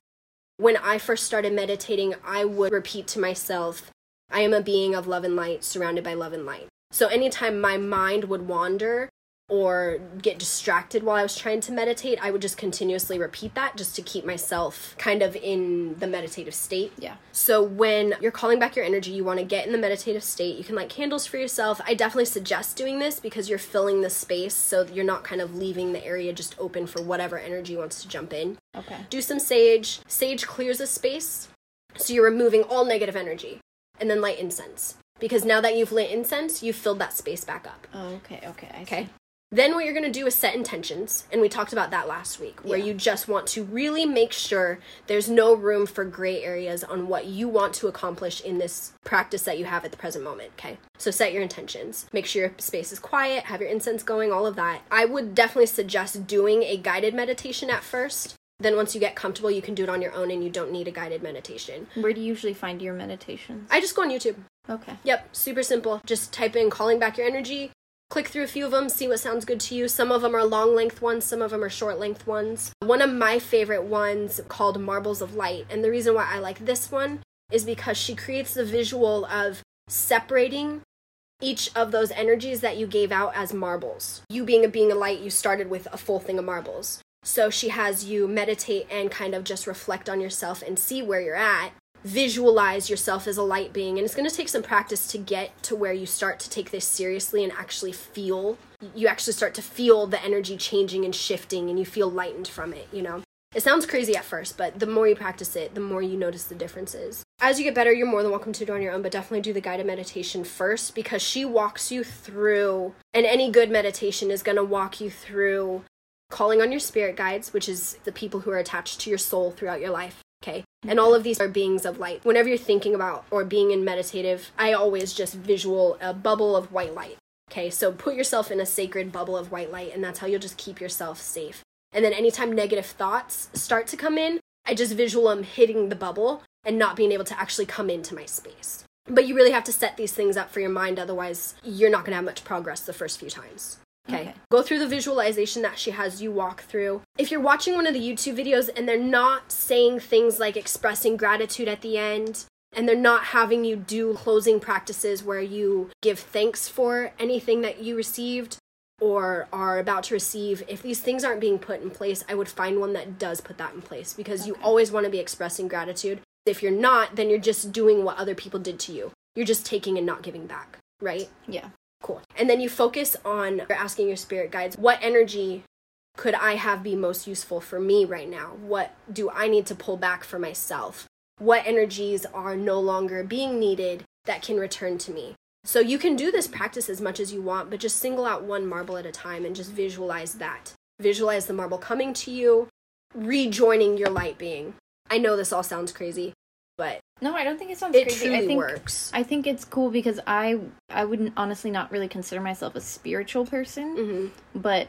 When I first started meditating, I would repeat to myself, I am a being of love and light, surrounded by love and light. So anytime my mind would wander or get distracted while I was trying to meditate, I would just continuously repeat that just to keep myself kind of in the meditative state. Yeah. So when you're calling back your energy, you want to get in the meditative state. You can light candles for yourself. I definitely suggest doing this because you're filling the space so that you're not kind of leaving the area just open for whatever energy wants to jump in. Okay. Do some sage. Sage clears a space. So you're removing all negative energy. And then light incense. Because now that you've lit incense, you've filled that space back up. Oh, okay. Okay. I Okay. See. Then what you're going to do is set intentions, and we talked about that last week, where Yeah. you just want to really make sure there's no room for gray areas on what you want to accomplish in this practice that you have at the present moment, okay? So set your intentions. Make sure your space is quiet, have your incense going, all of that. I would definitely suggest doing a guided meditation at first. Then once you get comfortable, you can do it on your own and you don't need a guided meditation. Where do you usually find your meditations? I just go on YouTube. Okay. Yep, super simple. Just type in calling back your energy, click through a few of them, see what sounds good to you. Some of them are long length ones, some of them are short length ones. One of my favorite ones called Marbles of Light, and the reason why I like this one is because she creates the visual of separating each of those energies that you gave out as marbles. You being a being of light, you started with a full thing of marbles. So she has you meditate and kind of just reflect on yourself and see where you're at visualize yourself as a light being and it's going to take some practice to get to where you start to take this seriously and actually feel you actually start to feel the energy changing and shifting and you feel lightened from it you know? It sounds crazy at first but the more you practice it the more you notice the differences. As you get better you're more than welcome to do on your own but definitely do the guided meditation first because she walks you through and any good meditation is going to walk you through calling on your spirit guides which is the people who are attached to your soul throughout your life okay. And all of these are beings of light. Whenever you're thinking about or being in meditative i always just visual a bubble of white light. Okay. So put yourself in a sacred bubble of white light and that's how you'll just keep yourself safe. And then anytime negative thoughts start to come in i just visual them hitting the bubble and not being able to actually come into my space. But you really have to set these things up for your mind otherwise you're not going to have much progress the first few times. Okay. Okay. Go through the visualization that she has you walk through. If you're watching one of the YouTube videos and they're not saying things like expressing gratitude at the end, and they're not having you do closing practices where you give thanks for anything that you received or are about to receive, if these things aren't being put in place, I would find one that does put that in place because you always want to be expressing gratitude. If you're not, then you're just doing what other people did to you. You're just taking and not giving back, right? Yeah. Cool. And then you focus on asking your spirit guides, what energy could I have be most useful for me right now? What do I need to pull back for myself? What energies are no longer being needed that can return to me? So you can do this practice as much as you want, but just single out one marble at a time and just visualize that. Visualize the marble coming to you, rejoining your light being. I know this all sounds crazy, but No, I don't think it sounds it crazy. truly I think works. I think it's cool because I I wouldn't honestly not really consider myself a spiritual person, hmm but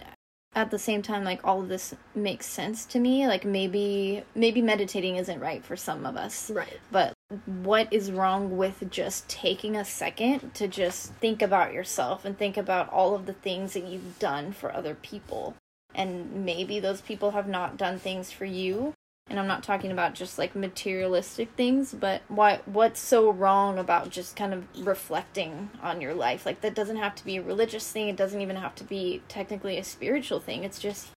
at the same time like all of this makes sense to me. Like maybe maybe meditating isn't right for some of us. Right. But what is wrong with just taking a second to just think about yourself and think about all of the things that you've done for other people? And maybe those people have not done things for you. And I'm not talking about just like materialistic things, but why what's so wrong about just kind of reflecting on your life? Like that doesn't have to be a religious thing, it doesn't even have to be technically a spiritual thing. It's just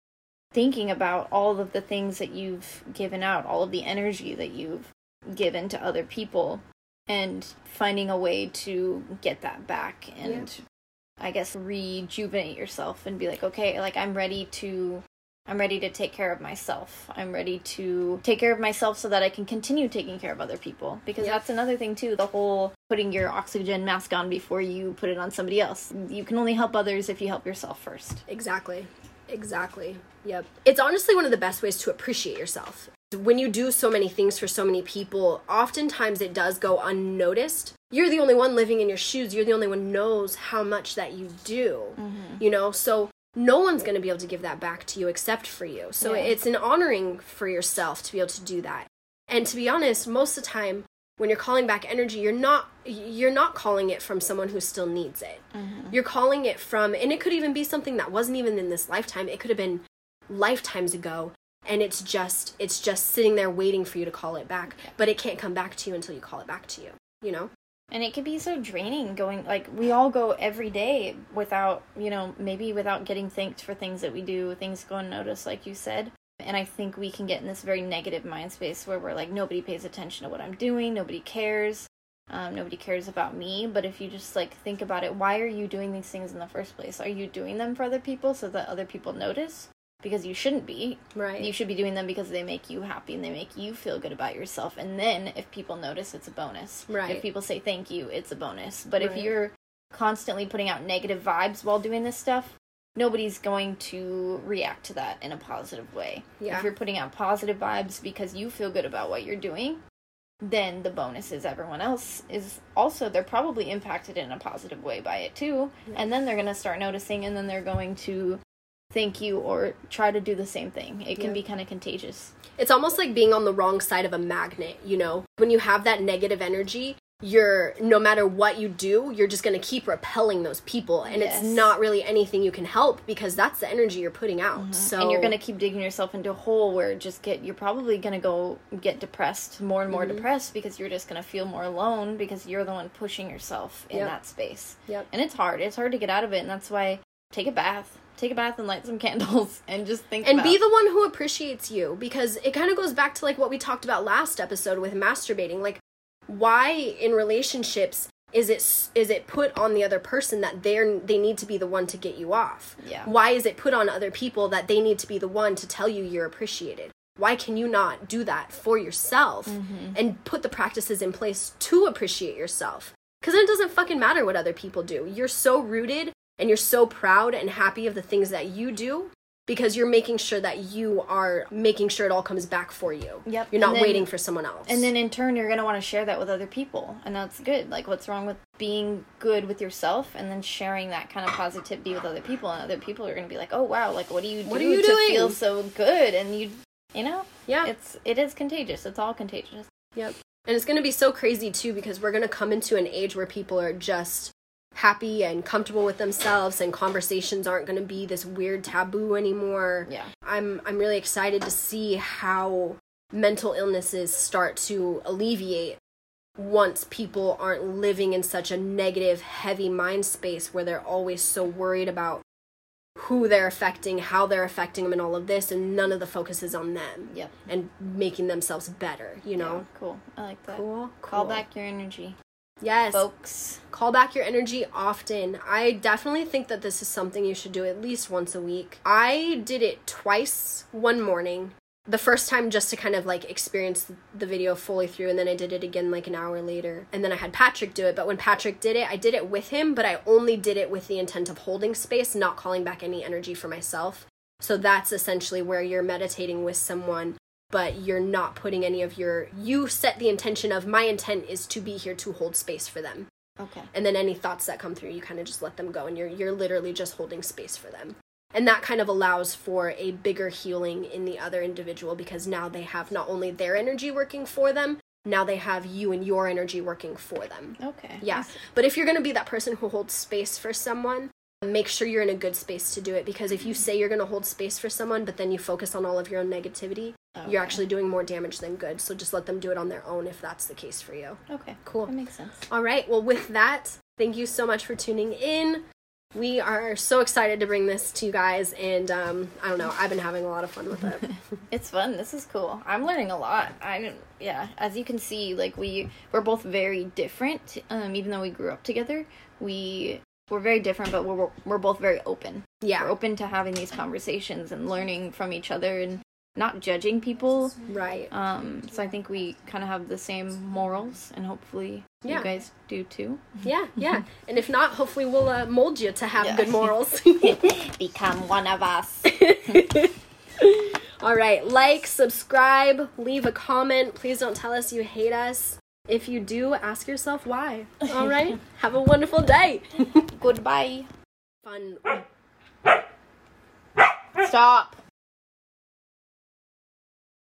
thinking about all of the things that you've given out, all of the energy that you've given to other people and finding a way to get that back and I guess rejuvenate yourself and be like, okay, like I'm ready to I'm ready to take care of myself. I'm ready to take care of myself so that I can continue taking care of other people. Because Yep. that's another thing, too. The whole putting your oxygen mask on before you put it on somebody else. You can only help others if you help yourself first. Exactly. Exactly. Yep. It's honestly one of the best ways to appreciate yourself. When you do so many things for so many people, oftentimes it does go unnoticed. You're the only one living in your shoes. You're the only one knows how much that you do. Mm-hmm. You know, so no one's going to be able to give that back to you except for you. So Yeah. it's an honoring for yourself to be able to do that. And to be honest, most of the time when you're calling back energy, you're not you're not calling it from someone who still needs it. Mm-hmm. You're calling it from and it could even be something that wasn't even in this lifetime. It could have been lifetimes ago and it's just it's just sitting there waiting for you to call it back, but it can't come back to you until you call it back to you, you know? And it can be so draining going, like, we all go every day without, you know, maybe without getting thanked for things that we do, things go unnoticed, like you said. And I think we can get in this very negative mind space where we're like, nobody pays attention to what I'm doing, nobody cares, um, nobody cares about me. But if you just, like, think about it, why are you doing these things in the first place? Are you doing them for other people so that other people notice? Because you shouldn't be. Right. You should be doing them because they make you happy and they make you feel good about yourself. And then if people notice, it's a bonus. Right. If people say thank you, it's a bonus. But if you're constantly putting out negative vibes while doing this stuff, nobody's going to react to that in a positive way. Yeah. If you're putting out positive vibes because you feel good about what you're doing, then the bonus is everyone else is also they're probably impacted in a positive way by it too. And then they're going to start noticing and then they're going to thank you or try to do the same thing. It can Yeah. be kind of contagious. It's almost like being on the wrong side of a magnet, you know? When you have that negative energy, you're no matter what you do, you're just going to keep repelling those people and Yes. it's not really anything you can help because that's the energy you're putting out. So and you're going to keep digging yourself into a hole where just get you're probably going to go get depressed more and more Mm-hmm. depressed because you're just going to feel more alone because you're the one pushing yourself in Yep. that space Yep. and it's hard it's hard to get out of it and that's why take a bath take a bath and light some candles and just think and about, be the one who appreciates you because it kind of goes back to like what we talked about last episode with masturbating. Like why in relationships is it is it put on the other person that they're they need to be the one to get you off? Yeah. why is it put on other people that they need to be the one to tell you you're appreciated? Why can you not do that for yourself Mm-hmm. and put the practices in place to appreciate yourself? Because then it doesn't fucking matter what other people do. You're so rooted and you're so proud and happy of the things that you do because you're making sure that you are making sure it all comes back for you. Yep, You're not then- waiting for someone else. and then in turn you're going to want to share that with other people and that's good like what's wrong with being good with yourself and then sharing that kind of positivity with other people and other people are going to be like oh wow like what do you What do are you to doing?" feel so good and you you know yeah. it's it is contagious it's all contagious Yep. And it's going to be so crazy too because we're going to come into an age where people are just happy and comfortable with themselves and conversations aren't going to be this weird taboo anymore. yeah I'm I'm really excited to see how mental illnesses start to alleviate once people aren't living in such a negative heavy mind space where they're always so worried about who they're affecting, how they're affecting them and all of this and none of the focus is on them yep and making themselves better, you know. Yeah, cool i like that Cool. call back your energy Yes. folks Call back your energy often. I definitely think that this is something you should do at least once a week. I did it twice one morning. The first time just to kind of like experience the video fully through, and then I did it again like an hour later. And then I had Patrick do it. But when Patrick did it, I did it with him, but I only did it with the intent of holding space, not calling back any energy for myself. So that's essentially where you're meditating with someone, but you're not putting any of your. You set the intention of my intent is to be here to hold space for them. Okay. And then any thoughts that come through you kind of just let them go and you're you're literally just holding space for them. And that kind of allows for a bigger healing in the other individual because now they have not only their energy working for them now they have you and your energy working for them. Okay. Yeah. But if you're going to be that person who holds space for someone make sure you're in a good space to do it because if you say you're going to hold space for someone but then you focus on all of your own negativity Okay. you're actually doing more damage than good so just let them do it on their own if that's the case for you okay Cool. that makes sense all right. Well, with that, thank you so much for tuning in. We are so excited to bring this to you guys, and um, I don't know, I've been having a lot of fun with it. It's fun. This is cool. I'm learning a lot. I. Yeah, as you can see, like we we're both very different. Um, even though we grew up together, we we're very different, but we're we're both very open. Yeah. We're open to having these conversations and learning from each other and not judging people. Right. Um, so I think we kind of have the same morals, and hopefully Yeah. you guys do too. Yeah, yeah. And if not, hopefully we'll uh, mold you to have Yeah. good morals. Become one of us. All right, like, subscribe, leave a comment. Please don't tell us you hate us. If you do, ask yourself why. All right? have a wonderful day. Goodbye. Fun. Stop.